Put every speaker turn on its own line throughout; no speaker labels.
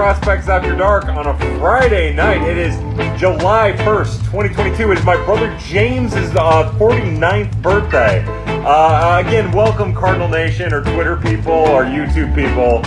Prospects After Dark on a Friday night. It is July 1st, 2022. It is my brother James's uh, 49th birthday. Uh, again, welcome Cardinal Nation or Twitter people or YouTube people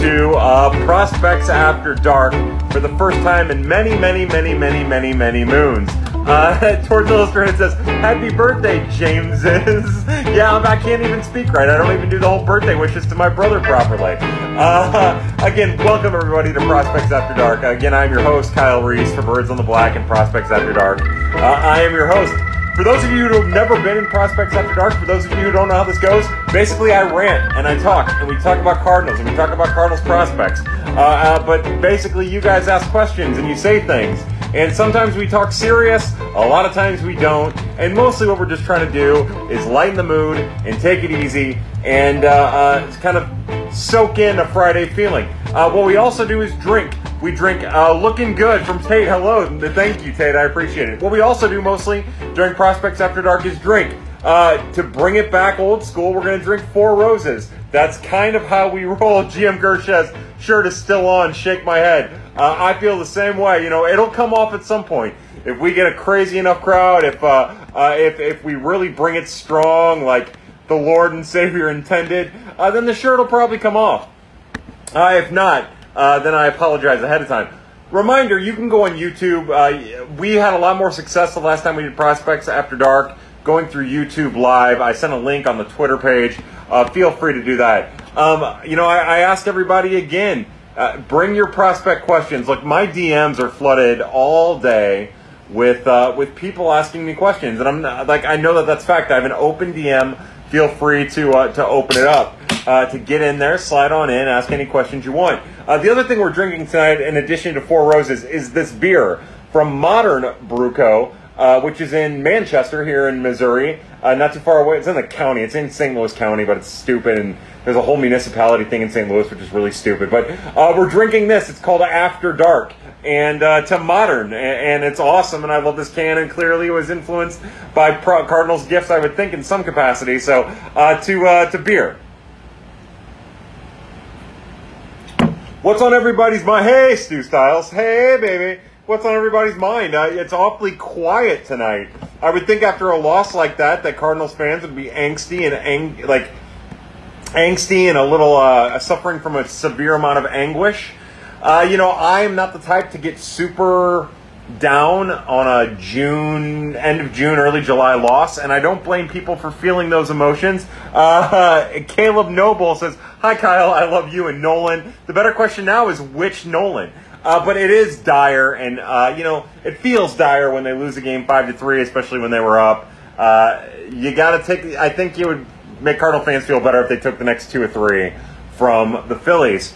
to uh, Prospects After Dark for the first time in many, many, many, many, many, many moons. Uh, Torts Illustrated says, Happy birthday, James is. yeah, I can't even speak right. I don't even do the whole birthday wishes to my brother properly. Uh, again, welcome everybody to Prospects After Dark. Again, I'm your host, Kyle Reis for Birds on the Black and Prospects After Dark. Uh, I am your host. For those of you who have never been in Prospects After Dark, for those of you who don't know how this goes, basically I rant and I talk, and we talk about Cardinals, and we talk about Cardinals prospects. Uh, uh, but basically, you guys ask questions and you say things. And sometimes we talk serious, a lot of times we don't. And mostly what we're just trying to do is lighten the mood and take it easy and uh, uh, kind of soak in a Friday feeling. Uh, what we also do is drink. We drink uh, Looking Good from Tate. Hello. Thank you, Tate. I appreciate it. What we also do mostly during Prospects After Dark is drink. Uh, to bring it back old school, we're going to drink Four Roses. That's kind of how we roll. GM Gersh's shirt is still on. Shake my head. Uh, I feel the same way. You know, it'll come off at some point. If we get a crazy enough crowd, if uh, uh, if if we really bring it strong, like the Lord and Savior intended, uh, then the shirt will probably come off. Uh, if not, uh, then I apologize ahead of time. Reminder: You can go on YouTube. we had a lot more success the last time we did prospects after dark. Going through YouTube Live, I sent a link on the Twitter page. feel free to do that. Um, you know, I, I asked everybody again uh, bring your prospect questions. Look, my DMs are flooded all day with uh, with people asking me questions, and I'm not, like, I know that that's fact. I have an open DM. Feel free to uh, to open it up. Uh, to get in there, slide on in, ask any questions you want. Uh, the other thing we're drinking tonight, in addition to Four Roses, is this beer from Modern Brew Co., uh, which is in Manchester here in Missouri, uh, not too far away. It's in the county. It's in St. Louis County, but it's stupid and there's a whole municipality thing in St. Louis, which is really stupid. But uh, we're drinking this. It's called After Dark, and uh, to modern, and, it's awesome. And I love this can. And clearly, it was influenced by Pro- Cardinals gifts, I would think, in some capacity. So uh, to uh, to beer. What's on everybody's mind? Hey, Stu Styles. Hey, baby. What's on everybody's mind? Uh, it's awfully quiet tonight. I would think after a loss like that, that Cardinals fans would be angsty and ang- like angsty and a little uh, suffering from a severe amount of anguish. Uh, you know, I'm not the type to get super down on a June, end of June, early July loss, and I don't blame people for feeling those emotions. Uh, Caleb Noble says, Hi, Kyle, I love you and Nolan. The better question now is which Nolan? Uh, but it is dire, and uh, you know it feels dire when they lose a game five to three, especially when they were up. Uh, you got to take. I think you would make Cardinal fans feel better if they took the next two or three from the Phillies.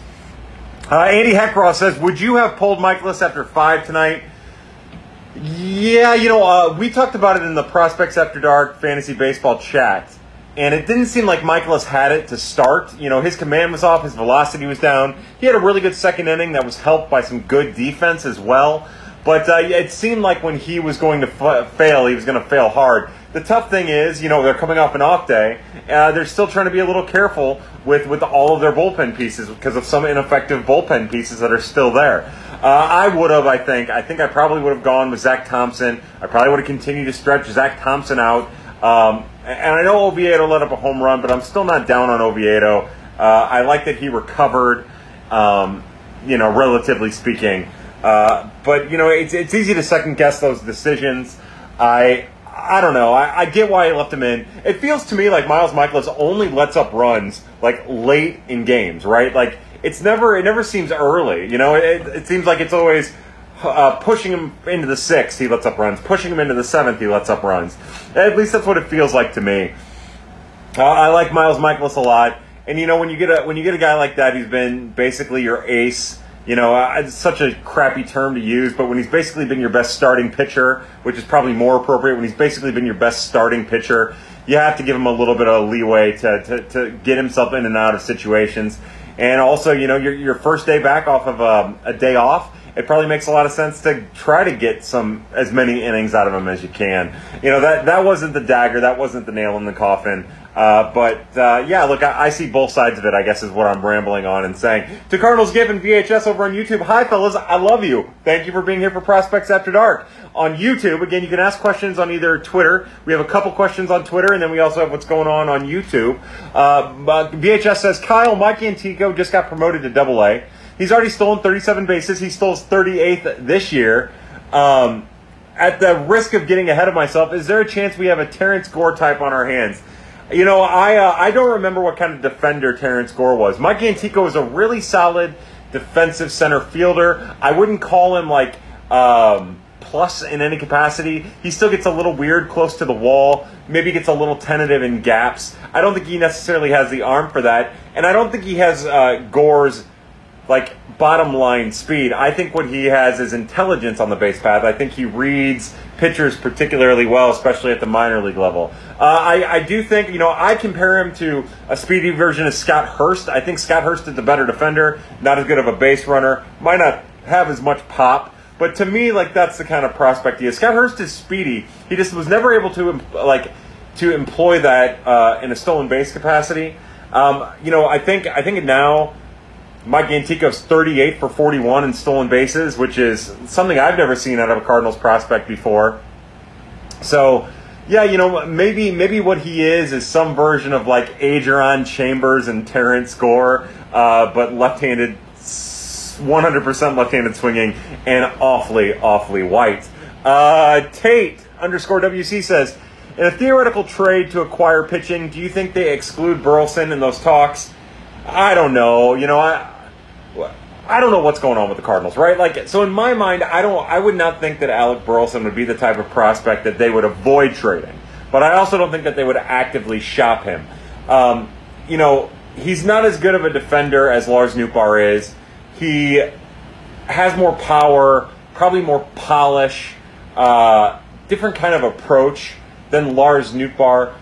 Uh, Andy Heckross says, "Would you have pulled Mikolas after five tonight?" Yeah, you know, uh, we talked about it in the Prospects After Dark fantasy baseball chat, and it didn't seem like Mikolas had it to start. You know, his command was off, his velocity was down. He had a really good second inning that was helped by some good defense as well. But uh, it seemed like when he was going to f- fail, he was going to fail hard. The tough thing is, you know, they're coming off an off day. Uh, they're still trying to be a little careful with, with all of their bullpen pieces because of some ineffective bullpen pieces that are still there. Uh, I would have, I think. I think I probably would have gone with Zach Thompson. I probably would have continued to stretch Zach Thompson out. Um, and I know Oviedo let up a home run, but I'm still not down on Oviedo. Uh, I like that he recovered, um, you know, relatively speaking. Uh, but you know, it's it's easy to second guess those decisions. I I don't know. I, I, get why he left him in. It feels to me like Miles Mikolas only lets up runs like late in games, right? Like it's never it never seems early. You know, it, it seems like it's always uh, pushing him into the sixth, he lets up runs. Pushing him into the seventh, he lets up runs. At least that's what it feels like to me. Uh, I like Miles Mikolas a lot, and you know when you get a when you get a guy like that who's been basically your ace you know, uh, it's such a crappy term to use, but when he's basically been your best starting pitcher, which is probably more appropriate, when he's basically been your best starting pitcher, you have to give him a little bit of leeway to, to, to get himself in and out of situations. And also, you know, your, your first day back off of um, a day off, it probably makes a lot of sense to try to get some as many innings out of him as you can. You know, that, that wasn't the dagger, that wasn't the nail in the coffin. Uh, but uh, yeah, look, I, I, see both sides of it. I guess is what I'm rambling on and saying. To Cardinals given VHS over on YouTube. Hi, fellas, I love you. Thank you for being here for Prospects After Dark on YouTube. Again, you can ask questions on either Twitter. We have a couple questions on Twitter, and then we also have what's going on on YouTube. Uh, VHS says Kyle Mike Antico just got promoted to Double A. He's already stolen 37 bases. He stole 38th this year. Um, at the risk of getting ahead of myself, is there a chance we have a Terrence Gore type on our hands? You know, I uh, I don't remember what kind of defender Terrence Gore was. Mike Antico is a really solid defensive center fielder. I wouldn't call him like um, plus in any capacity. He still gets a little weird close to the wall. Maybe gets a little tentative in gaps. I don't think he necessarily has the arm for that, and I don't think he has uh, Gore's like bottom line speed. I think what he has is intelligence on the base path. I think he reads pitchers particularly well, especially at the minor league level. Uh, I, I do think, you know, I compare him to a speedy version of Scott Hurst. I think Scott Hurst is a better defender, not as good of a base runner, might not have as much pop. But to me, like that's the kind of prospect he is. Scott Hurst is speedy. He just was never able to like to employ that uh, in a stolen base capacity. Um, you know, I think I think now Mike Antico's 38 for 41 in stolen bases, which is something I've never seen out of a Cardinals prospect before. So, yeah, you know, maybe maybe what he is is some version of like Adron Chambers and Terrence Gore, uh, but left-handed, 100% left-handed swinging, and awfully, awfully white. Uh, Tate underscore WC says, in a theoretical trade to acquire pitching, do you think they exclude Burleson in those talks? I don't know. You know, I I don't know what's going on with the Cardinals, right? Like, so in my mind, I don't, I would not think that Alec Burleson would be the type of prospect that they would avoid trading. But I also don't think that they would actively shop him. Um, you know, he's not as good of a defender as Lars Nootbaar is. He has more power, probably more polish, uh, different kind of approach than Lars Nootbaar.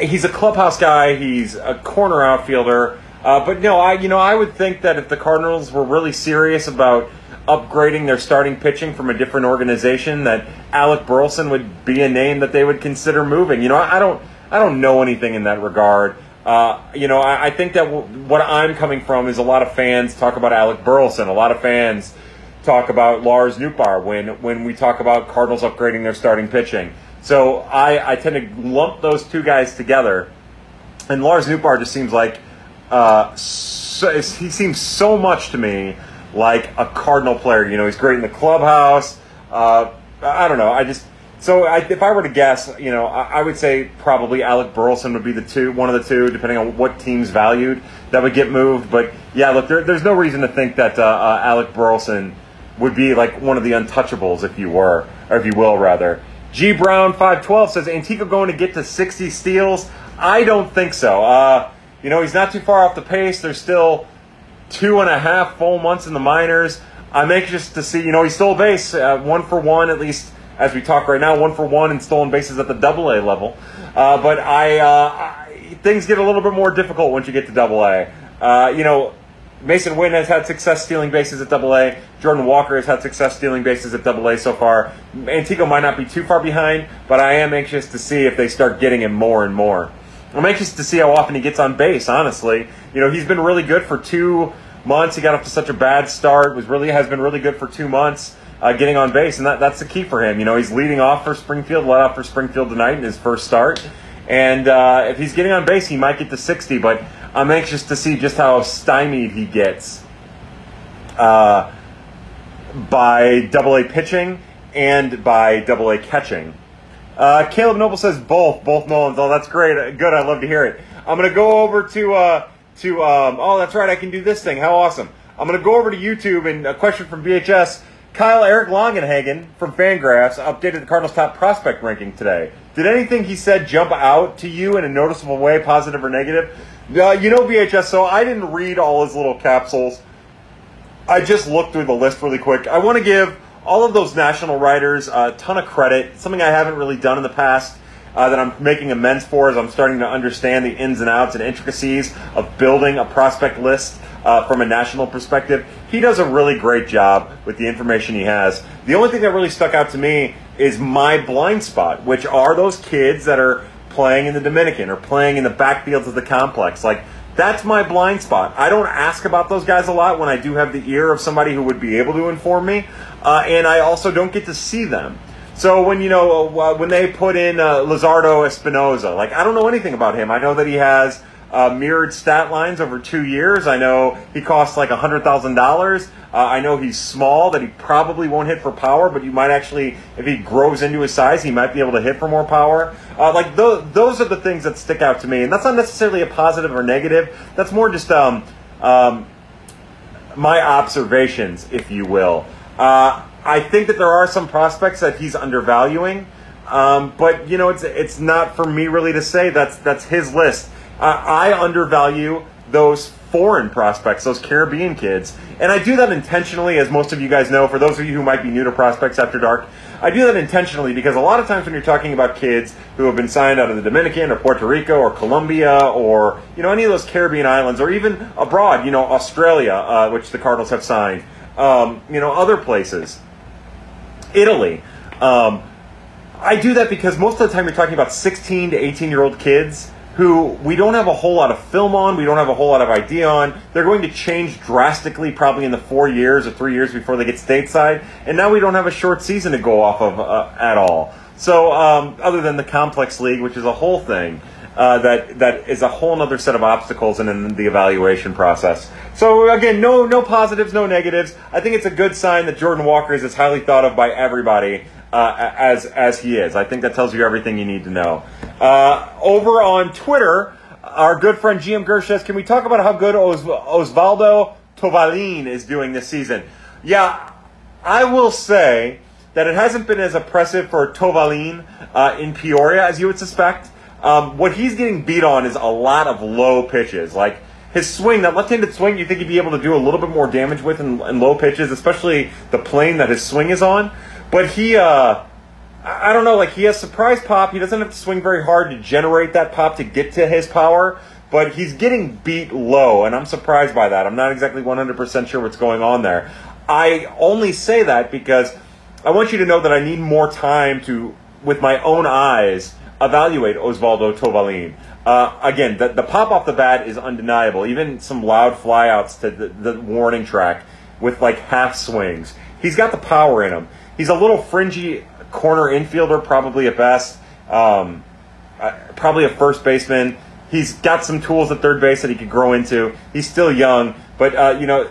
he's a clubhouse guy. He's a corner outfielder. Uh, but no, I you know I would think that if the Cardinals were really serious about upgrading their starting pitching from a different organization, that Alec Burleson would be a name that they would consider moving. You know, I, I don't I don't know anything in that regard. Uh, you know, I, I think that w- what I'm coming from is a lot of fans talk about Alec Burleson. A lot of fans talk about Lars Nootbaar when when we talk about Cardinals upgrading their starting pitching. So I, I tend to lump those two guys together. And Lars Nootbaar just seems like uh, so, he seems so much to me like a Cardinal player. You know, he's great in the clubhouse. Uh, I don't know. I just so I, if I were to guess, you know, I, I, would say probably Alec Burleson would be the two, one of the two, depending on what team's valued that would get moved. But yeah, look, there, there's no reason to think that uh, uh, Alec Burleson would be like one of the untouchables, if you were, or if you will, rather. G Brown five twelve says Antico going to get to sixty steals. I don't think so. Uh, you know, he's not too far off the pace. There's still two and a half full months in the minors. I'm anxious to see, you know, he stole a base, uh, one for one, at least as we talk right now, one for one in stolen bases at the double A level. Uh, but I, uh, I, things get a little bit more difficult once you get to double A. Uh, you know, Masyn Winn has had success stealing bases at double A. Jordan Walker has had success stealing bases at double A so far. Antico might not be too far behind, but I am anxious to see if they start getting him more and more. I'm anxious to see how often he gets on base. Honestly, you know, he's been really good for two months. He got off to such a bad start. Was really has been really good for two months. Uh, getting on base, and that, that's the key for him. You know, he's leading off for Springfield, led off for Springfield tonight in his first start. And uh, if he's getting on base, he might get to 60, but I'm anxious to see just how stymied he gets uh, by double A pitching and by double A catching. Uh, Caleb Noble says both, both Nolans. Oh, that's great. Good. I love to hear it. I'm gonna go over to uh, to. Um, oh, that's right. I can do this thing. How awesome! I'm gonna go over to YouTube and a question from VHS. Kyle Eric Longenhagen from Fangraphs updated the Cardinals' top prospect ranking today. Did anything he said jump out to you in a noticeable way, positive or negative? Uh, you know VHS, so I didn't read all his little capsules. I just looked through the list really quick. I want to give all of those national writers a ton of credit. Something I haven't really done in the past. Uh, that I'm making amends for as I'm starting to understand the ins and outs and intricacies of building a prospect list uh, from a national perspective. He does a really great job with the information he has. The only thing that really stuck out to me is my blind spot, which are those kids that are playing in the Dominican or playing in the backfields of the complex. Like that's my blind spot. I don't ask about those guys a lot when I do have the ear of somebody who would be able to inform me, uh, and I also don't get to see them. So when you know uh, when they put in uh, Lizardo Espinoza, like I don't know anything about him. I know that he has uh, mirrored stat lines over two years. I know he costs like hundred thousand uh, dollars. I know he's small, that he probably won't hit for power, but you might actually, if he grows into his size, he might be able to hit for more power. Uh, like th- those are the things that stick out to me, and that's not necessarily a positive or negative. That's more just um, um, my observations, if you will. Uh, I think that there are some prospects that he's undervaluing. Um, but you know, it's it's not for me really to say. That's that's his list. Uh, I undervalue those foreign prospects, those Caribbean kids, and I do that intentionally, as most of you guys know. For those of you who might be new to Prospects After Dark, I do that intentionally because a lot of times when you're talking about kids who have been signed out of the Dominican or Puerto Rico or Colombia or you know any of those Caribbean islands or even abroad, you know Australia, uh, which the Cardinals have signed, um, you know other places, Italy. Um, I do that because most of the time you're talking about 16 to 18 year old kids who we don't have a whole lot of film on, we don't have a whole lot of idea on. They're going to change drastically probably in the four years or three years before they get stateside, and now we don't have a short season to go off of uh, at all. So, um, other than the complex league, which is a whole thing. Uh, that that is a whole other set of obstacles in, in the evaluation process. So again, no no positives, no negatives. I think it's a good sign that Jordan Walker is as highly thought of by everybody uh, as as he is. I think that tells you everything you need to know. Uh, over on Twitter, our good friend GM Gersh says, "Can we talk about how good Os- Osvaldo Tovalin is doing this season?" Yeah, I will say that it hasn't been as oppressive for Tovalin uh, in Peoria as you would suspect. Um, what he's getting beat on is a lot of low pitches, like his swing, that left-handed swing, you think he'd be able to do a little bit more damage with in, in low pitches, especially the plane that his swing is on. But he, uh, I don't know, like he has surprise pop. He doesn't have to swing very hard to generate that pop to get to his power, but he's getting beat low, and I'm surprised by that. I'm not exactly 100% sure what's going on there. I only say that because I want you to know that I need more time to, with my own eyes, evaluate Osvaldo Tovalin. Uh, again, the, the pop off the bat is undeniable. Even some loud flyouts to the, the warning track with like half swings. He's got the power in him. He's a little fringy corner infielder, probably at best. Um, uh, probably a first baseman. He's got some tools at third base that he could grow into. He's still young, but uh, you know,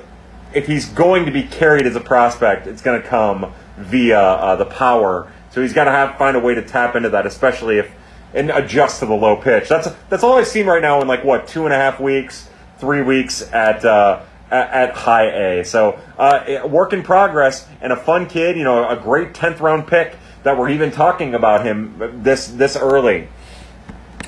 if he's going to be carried as a prospect, it's going to come via uh, the power. So he's got to have find a way to tap into that, especially if and adjust to the low pitch. That's that's all I've seen right now in like what two and a half weeks, three weeks at uh, at, high A. So uh, work in progress and a fun kid. You know, a great tenth round pick that we're even talking about him this this early.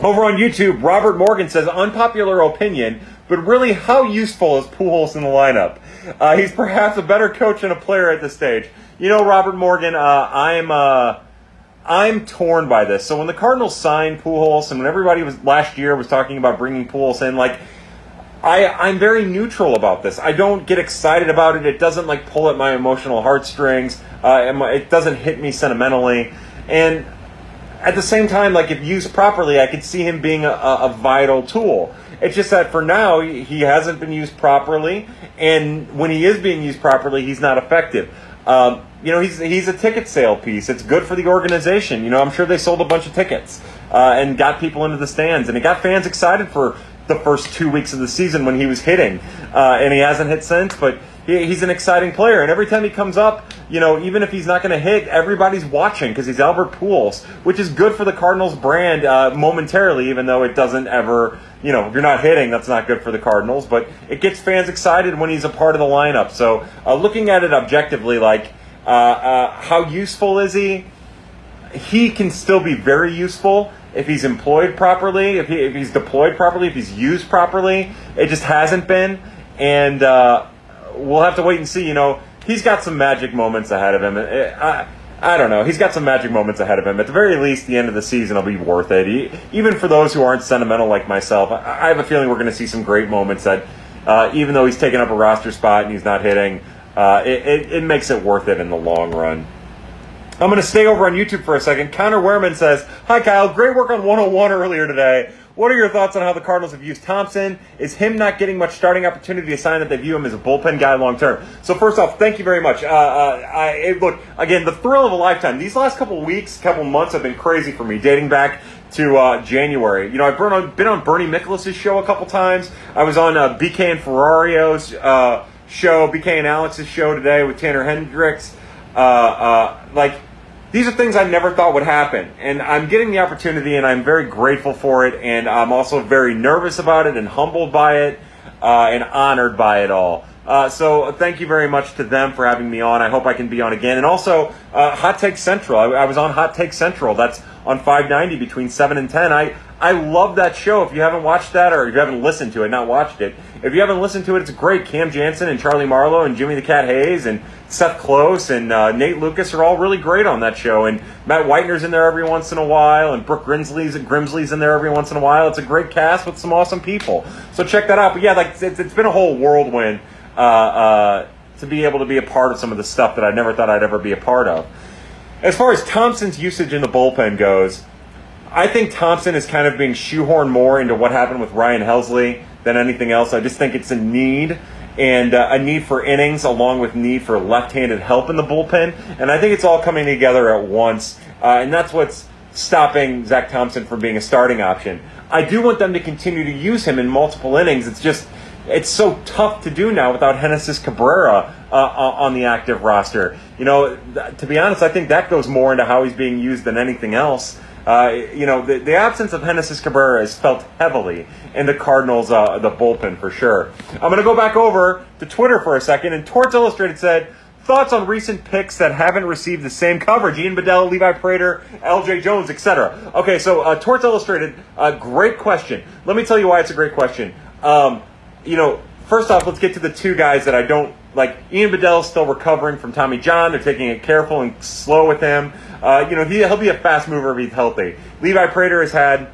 Over on YouTube, Robert Morgan says unpopular opinion, but really, how useful is Pujols in the lineup? Uh, he's perhaps a better coach and a player at this stage. You know, Robert Morgan, uh, I'm. Uh, I'm torn by this. So when the Cardinals signed Pujols, and when everybody was last year was talking about bringing Pujols in, like I, I'm very neutral about this. I don't get excited about it. It doesn't like pull at my emotional heartstrings. Uh, it doesn't hit me sentimentally. And at the same time, like if used properly, I could see him being a, a vital tool. It's just that for now, he hasn't been used properly, and when he is being used properly, he's not effective. Um, you know, he's he's a ticket sale piece. It's good for the organization. You know, I'm sure they sold a bunch of tickets uh, and got people into the stands, and it got fans excited for the first two weeks of the season when he was hitting, uh, and he hasn't hit since. But he, he's an exciting player, and every time he comes up, you know, even if he's not going to hit, everybody's watching because he's Albert Pujols, which is good for the Cardinals brand uh, momentarily, even though it doesn't ever, you know, if you're not hitting, that's not good for the Cardinals. But it gets fans excited when he's a part of the lineup. So uh, looking at it objectively, like uh, uh how useful is he? He can still be very useful if he's employed properly, if, he, if he's deployed properly, if he's used properly. It just hasn't been, and uh, we'll have to wait and see. You know, he's got some magic moments ahead of him. I, I don't know. He's got some magic moments ahead of him. At the very least, the end of the season will be worth it. He, even for those who aren't sentimental like myself, I, I have a feeling we're going to see some great moments that, uh, even though he's taking up a roster spot and he's not hitting, uh, it, it, it makes it worth it in the long run. I'm going to stay over on YouTube for a second. Connor Wehrman says, Hi, Kyle. Great work on 101 earlier today. What are your thoughts on how the Cardinals have used Thompson? Is him not getting much starting opportunity a sign that they view him as a bullpen guy long term? So first off, thank you very much. Uh, uh, I, look again, the thrill of a lifetime. These last couple weeks, couple months have been crazy for me, dating back to uh, January. You know, I've been on, been on Bernie Miklasz' show a couple times. I was on uh, BK and Ferrario's uh, show, BK and Alex's show today with Tanner Hendricks. Uh, uh, like, these are things I never thought would happen. And I'm getting the opportunity, and I'm very grateful for it. And I'm also very nervous about it and humbled by it uh, and honored by it all. Uh, so thank you very much to them for having me on. I hope I can be on again. And also, uh, Hot Take Central. I, I, was on Hot Take Central. That's on 590 between 7 and 10. I, I love that show. If you haven't watched that or if you haven't listened to it, not watched it, if you haven't listened to it, it's great. Cam Jansen and Charlie Marlowe and Jimmy the Cat Hayes and Seth Close and uh, Nate Lucas are all really great on that show. And Matt Whitener's in there every once in a while, and Brooke Grimsley's, Grimsley's in there every once in a while. It's a great cast with some awesome people. So check that out. But yeah, like it's, it's been a whole whirlwind uh, uh, to be able to be a part of some of the stuff that I never thought I'd ever be a part of. As far as Thompson's usage in the bullpen goes, I think Thompson is kind of being shoehorned more into what happened with Ryan Helsley than anything else. I just think it's a need and uh, a need for innings along with need for left-handed help in the bullpen. And I think it's all coming together at once, uh, and that's what's stopping Zach Thompson from being a starting option. I do want them to continue to use him in multiple innings. It's just it's so tough to do now without Genesis Cabrera uh, on the active roster. You know, to be honest, I think that goes more into how he's being used than anything else. Uh, you know, the, the, absence of Genesis Cabrera is felt heavily in the Cardinals, uh, the bullpen for sure. I'm going to go back over to Twitter for a second, and Torts Illustrated said, thoughts on recent picks that haven't received the same coverage? Ian Bedell, Levi Prater, L.J. Jones, etc. Okay, so uh, Torts Illustrated, uh, great question. Let me tell you why it's a great question. Um, you know, first off, let's get to the two guys that I don't like. Ian Bedell is still recovering from Tommy John. They're taking it careful and slow with him. Uh, you know, he, he'll be a fast mover if he's healthy. Levi Prater has had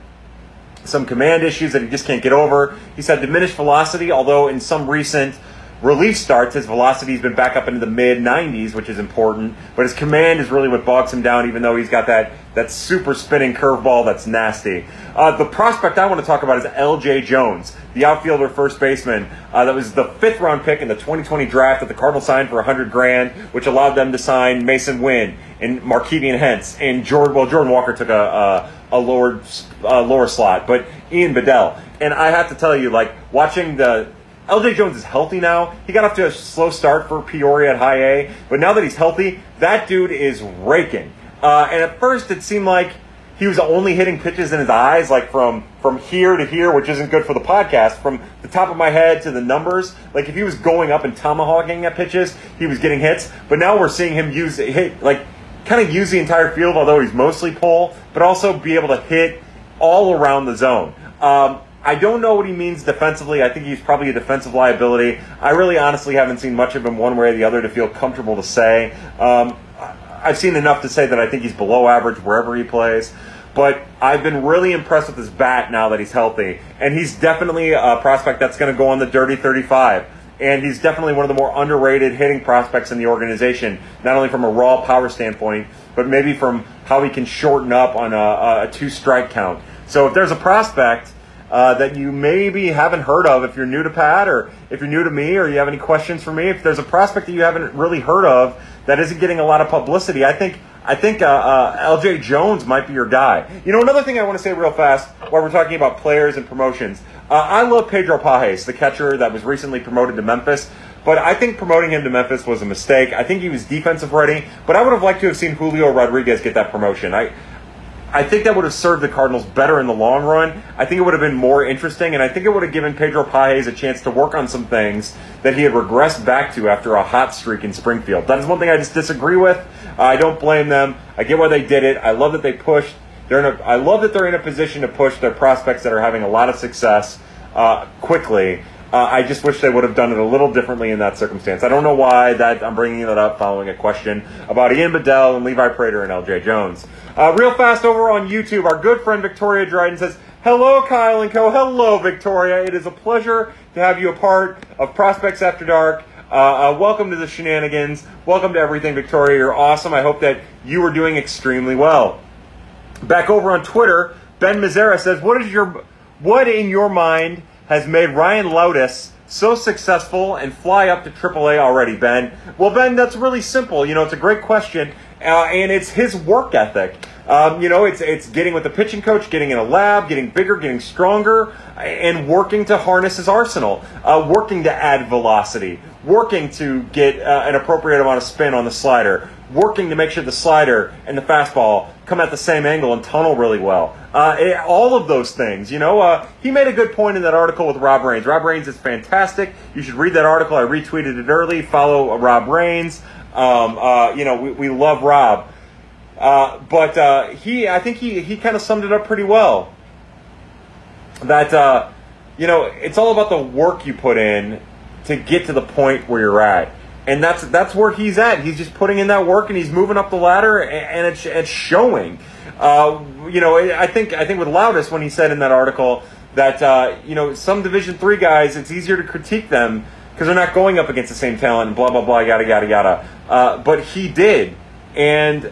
some command issues that he just can't get over. He's had diminished velocity, although in some recent relief starts, his velocity's been back up into the mid 90s, which is important. But his command is really what bogs him down, even though he's got that, that super spinning curveball that's nasty. Uh, the prospect I want to talk about is L.J. Jones, the outfielder first baseman. Uh, that was the fifth round pick in the 2020 draft that the Cardinals signed for 100 grand, which allowed them to sign Masyn Winn and Markevian Hence and Jordan. Well, Jordan Walker took a, a, a lower uh, lower slot, but Ian Bedell. And I have to tell you, like watching the LJ Jones is healthy now. He got off to a slow start for Peoria at high A, but now that he's healthy, that dude is raking. Uh, and at first, it seemed like he was only hitting pitches in his eyes, like from from here to here, which isn't good for the podcast. From the top of my head to the numbers, like if he was going up and tomahawking at pitches, he was getting hits. But now we're seeing him use hit like kind of use the entire field, although he's mostly pull, but also be able to hit all around the zone. Um, I don't know what he means defensively. I think he's probably a defensive liability. I really honestly haven't seen much of him one way or the other to feel comfortable to say. Um, I've seen enough to say that I think he's below average wherever he plays. But I've been really impressed with his bat now that he's healthy. And he's definitely a prospect that's going to go on the dirty 35 and he's definitely one of the more underrated hitting prospects in the organization, not only from a raw power standpoint, but maybe from how he can shorten up on a, a two strike count. So if there's a prospect uh, that you maybe haven't heard of if you're new to Pat or if you're new to me or you have any questions for me. If there's a prospect that you haven't really heard of that isn't getting a lot of publicity, I think I think uh, uh, LJ Jones might be your guy. You know, another thing I want to say real fast while we're talking about players and promotions. Uh, I love Pedro Pages, the catcher that was recently promoted to Memphis. But I think promoting him to Memphis was a mistake. I think he was defensive ready, but I would have liked to have seen Julio Rodriguez get that promotion. I, I think that would have served the Cardinals better in the long run. I think it would have been more interesting, and I think it would have given Pedro Pages a chance to work on some things that he had regressed back to after a hot streak in Springfield. That is one thing I just disagree with. I don't blame them. I get why they did it. I love that they pushed. They're in a, I love that they're in a position to push their prospects that are having a lot of success uh, quickly. Uh, I just wish they would have done it a little differently in that circumstance. I don't know why that I'm bringing that up following a question about Ian Bedell and Levi Prater and L.J. Jones. Uh, real fast over on YouTube, our good friend Victoria Dryden says, Hello, Kyle and Co. Hello, Victoria. It is a pleasure to have you a part of Prospects After Dark. Uh, uh, welcome to the shenanigans. Welcome to everything, Victoria. You're awesome. I hope that you are doing extremely well. Back over on Twitter, Ben Mizera says, "What is your, what in your mind has made Ryan Loutos so successful and fly up to AAA already, Ben?" Well, Ben, that's really simple. You know, it's a great question, uh, and it's his work ethic. Um, you know, it's it's getting with the pitching coach, getting in a lab, getting bigger, getting stronger, and working to harness his arsenal, uh, working to add velocity, working to get uh, an appropriate amount of spin on the slider, working to make sure the slider and the fastball come at the same angle and tunnel really well. Uh, it, all of those things, you know. Uh, he made a good point in that article with Rob Rains. Rob Rains is fantastic. You should read that article. I retweeted it early. Follow Rob Rains. Um, uh, you know, we, we love Rob. Uh, but uh, he, I think he, he kind of summed it up pretty well. That, uh, you know, it's all about the work you put in to get to the point where you're at. And that's that's where he's at. He's just putting in that work and he's moving up the ladder, and it's, it's showing. Uh, you know, I think I think with Loutos when he said in that article that uh, you know some Division three guys, it's easier to critique them because they're not going up against the same talent and blah blah blah yada yada yada. Uh, but he did, and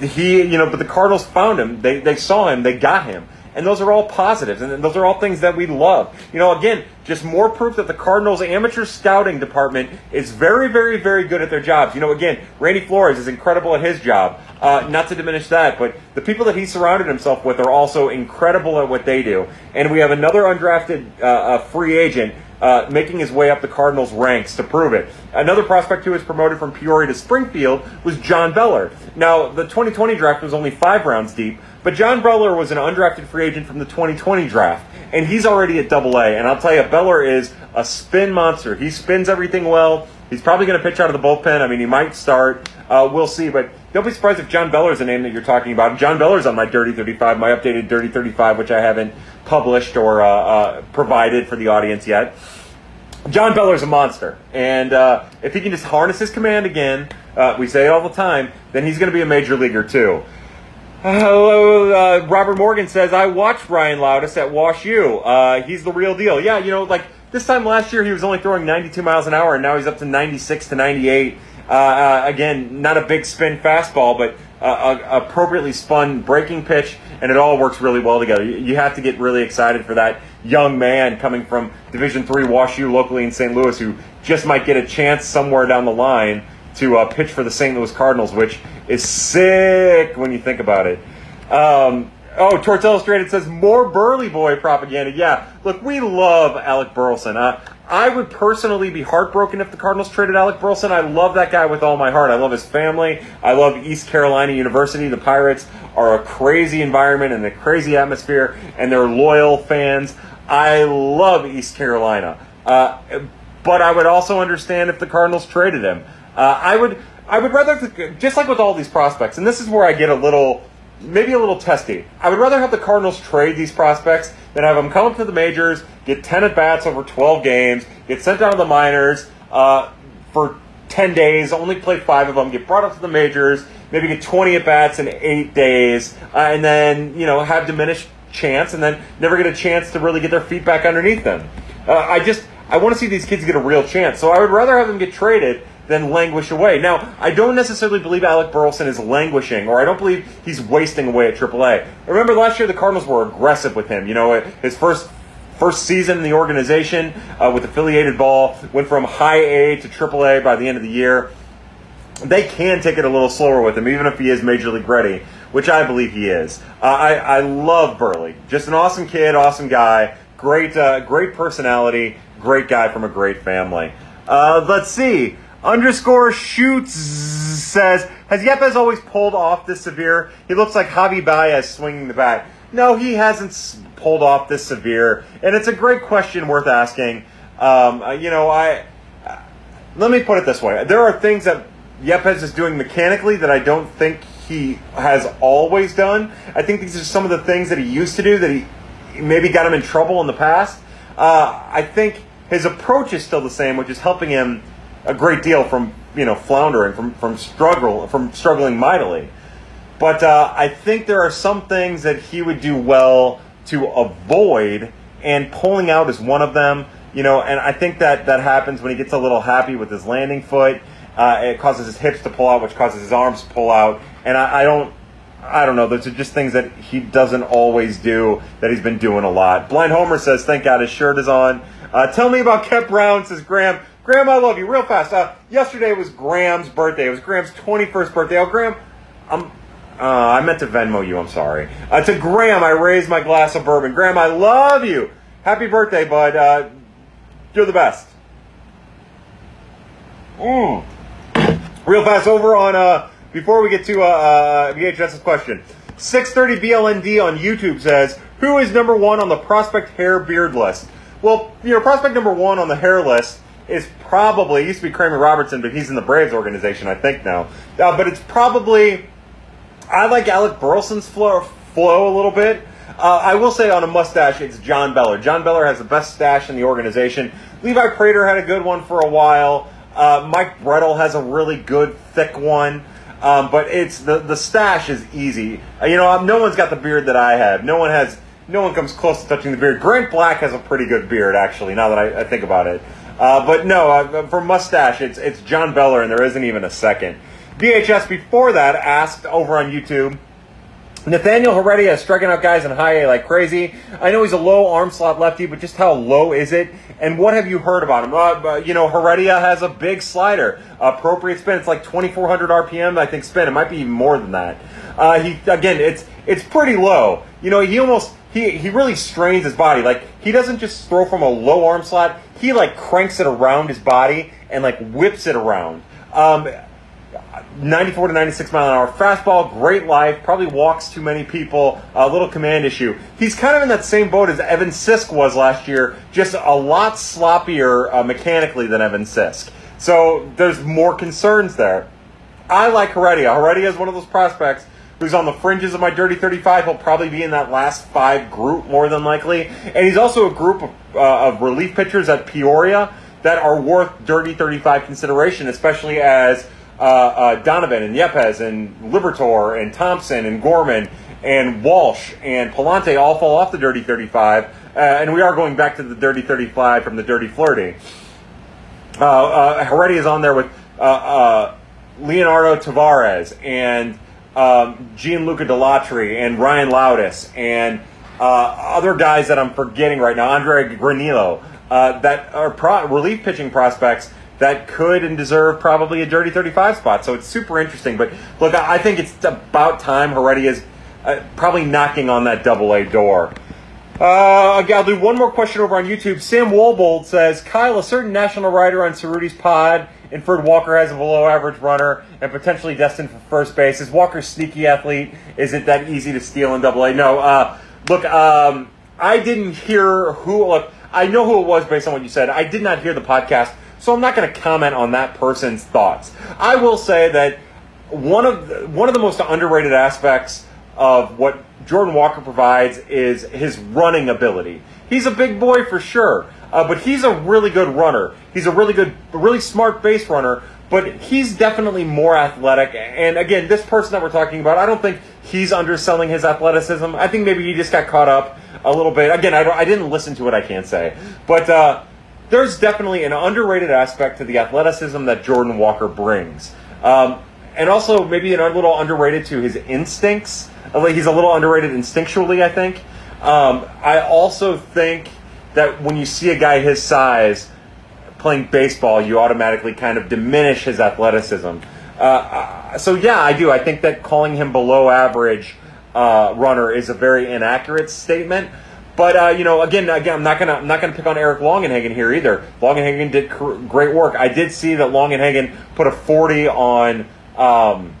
he, you know, but the Cardinals found him. They, they saw him. They got him. And those are all positives, and those are all things that we love. You know, again, just more proof that the Cardinals amateur scouting department is very, very, very good at their jobs. You know, again, Randy Flores is incredible at his job. Uh, not to diminish that, but the people that he surrounded himself with are also incredible at what they do. And we have another undrafted uh, free agent uh, making his way up the Cardinals' ranks to prove it. Another prospect who was promoted from Peoria to Springfield was John Beller. Now, the 2020 draft was only five rounds deep, but John Beller was an undrafted free agent from the 2020 draft, and he's already at Double A. And I'll tell you, Beller is a spin monster. He spins everything well. He's probably going to pitch out of the bullpen. I mean, he might start. Uh, we'll see, but don't be surprised if John Beller is the name that you're talking about. John Beller's on my Dirty 35, my updated Dirty 35, which I haven't published or uh, uh, provided for the audience yet. John Beller's a monster, and uh, if he can just harness his command again, uh, we say it all the time, then he's going to be a major leaguer too. Hello, uh, Robert Morgan says I watched Ryan Loutos at Wash U. Uh, he's the real deal. Yeah, you know, like this time last year he was only throwing 92 miles an hour, and now he's up to 96 to 98. Uh, uh, again, not a big spin fastball, but uh, appropriately spun breaking pitch, and it all works really well together. You have to get really excited for that young man coming from Division Three Wash U locally in St. Louis who just might get a chance somewhere down the line to uh, pitch for the St. Louis Cardinals, which is sick when you think about it. Um, oh, Torts Illustrated says more Burley Boy propaganda. Yeah, look, we love Alec Burleson. Uh, I would personally be heartbroken if the Cardinals traded Alec Burleson. I love that guy with all my heart. I love his family. I love East Carolina University. The Pirates are a crazy environment and a crazy atmosphere, and they're loyal fans. I love East Carolina. Uh, but I would also understand if the Cardinals traded him. Uh, I would I would rather just like with all these prospects, and this is where I get a little maybe a little testy. I would rather have the Cardinals trade these prospects than have them come up to the majors, get 10 at bats over 12 games, get sent down to the minors uh, for 10 days, only play five of them, get brought up to the majors, maybe get 20 at bats in eight days, uh, and then, you know, have diminished chance and then never get a chance to really get their feet back underneath them. Uh, I just, I want to see these kids get a real chance. So I would rather have them get traded than languish away. Now, I don't necessarily believe Alec Burleson is languishing, or I don't believe he's wasting away at AAA. Remember last year the Cardinals were aggressive with him. You know, his first first season in the organization uh, with affiliated ball went from high A to AAA by the end of the year. They can take it a little slower with him, even if he is major league ready, which I believe he is. Uh, I, I love Burley, just an awesome kid, awesome guy, great uh, great personality, great guy from a great family. Uh, let's see underscore shoots says, has Yepez always pulled off this severe? He looks like Javi Baez swinging the bat. No, he hasn't pulled off this severe, and it's a great question worth asking. Um, uh, you know, I uh, let me put it this way: there are things that Yepez is doing mechanically that I don't think he has always done. I think these are some of the things that he used to do that he maybe got him in trouble in the past. Uh, I think his approach is still the same, which is helping him a great deal from you know floundering, from from struggle, from struggling mightily. But uh, I think there are some things that he would do well to avoid, and pulling out is one of them. You know, and I think that that happens when he gets a little happy with his landing foot. Uh, it causes his hips to pull out, which causes his arms to pull out. And I, I don't, I don't know. Those are just things that he doesn't always do. That he's been doing a lot. Blind Homer says, "Thank God his shirt is on." Uh, tell me about Kep Brown. Says Graham. Graham, I love you. Real fast. Uh, yesterday was Graham's birthday. It was Graham's 21st birthday. Oh, Graham, I'm. Uh, I meant to Venmo you. I'm sorry. Uh, to Graham, I raised my glass of bourbon. Graham, I love you. Happy birthday, bud. Uh, you're the best. Mm. Real fast over on uh before we get to uh, uh VHS's question. 630 BLND on YouTube says, "Who is number 1 on the prospect hair beard list?" Well, you know, prospect number 1 on the hair list is probably used to be Kramer Robertson, but he's in the Braves organization, I think now. Uh, but it's probably I like Alec Burleson's flow, flow a little bit. Uh, I will say on a mustache, it's John Beller. John Beller has the best stash in the organization. Levi Prater had a good one for a while. Uh, Mike Brettel has a really good thick one. Um, but it's the the stash is easy. Uh, you know, no one's got the beard that I have. No one has. No one comes close to touching the beard. Grant Black has a pretty good beard, actually. Now that I, I think about it, uh, but no, uh, for mustache, it's it's John Beller, and there isn't even a second. VHS before that asked over on YouTube. Nathaniel Heredia is striking out guys in high A like crazy. I know he's a low arm slot lefty, but just how low is it? And what have you heard about him? Uh, you know, Heredia has a big slider, appropriate spin. It's like 2,400 RPM, I think, spin. It might be even more than that. Uh, he again, it's it's pretty low. You know, he almost he he really strains his body. Like he doesn't just throw from a low arm slot. He like cranks it around his body and like whips it around. Um, 94 to 96 mile an hour fastball, great life, probably walks too many people, a little command issue. He's kind of in that same boat as Evan Sisk was last year, just a lot sloppier uh, mechanically than Evan Sisk. So there's more concerns there. I like Heredia. Heredia is one of those prospects who's on the fringes of my Dirty 35. He'll probably be in that last five group more than likely. And he's also a group of, uh, of relief pitchers at Peoria that are worth Dirty 35 consideration, especially as uh, uh, Donovan and Yepez and Liberatore and Thompson and Gorman and Walsh and Pallante all fall off the Dirty 35. Uh, and we are going back to the Dirty 35 from the Dirty Flirty. Uh, uh, Heredia is on there with uh, Leonardo Taveras and um, Gianluca Dalatri and Ryan Loutos and other guys that I'm forgetting right now, Andre Granillo, that are pro- relief pitching prospects that could and deserve probably a dirty 35 spot. So it's super interesting. But look, I think it's about time Heredia is uh, probably knocking on that double A door. Uh, I'll do one more question over on YouTube. Sam Wolbold says, Kyle, a certain national writer on Cerruti's pod inferred Walker has a below average runner and potentially destined for first base. Is Walker sneaky athlete? Is it that easy to steal in double A? No. Uh, look, um, I didn't hear who, look, I know who it was based on what you said. I did not hear the podcast so I'm not going to comment on that person's thoughts. I will say that one of the, one of the most underrated aspects of what Jordan Walker provides is his running ability. He's a big boy for sure, uh, but he's a really good runner. He's a really good, really smart base runner. But he's definitely more athletic. And again, this person that we're talking about, I don't think he's underselling his athleticism. I think maybe he just got caught up a little bit. Again, I, I didn't listen to it, I can't say. But uh, there's definitely an underrated aspect to the athleticism that Jordan Walker brings. Um, and also maybe a little underrated to his instincts. He's a little underrated instinctually, I think. Um, I also think that when you see a guy his size playing baseball, you automatically kind of diminish his athleticism. Uh, uh so yeah, I do. I think that calling him below average uh, runner is a very inaccurate statement. But uh, you know, again, again, I'm not gonna I'm not gonna pick on Eric Longenhagen here either. Longenhagen did great work. I did see that Longenhagen put a 40 on um,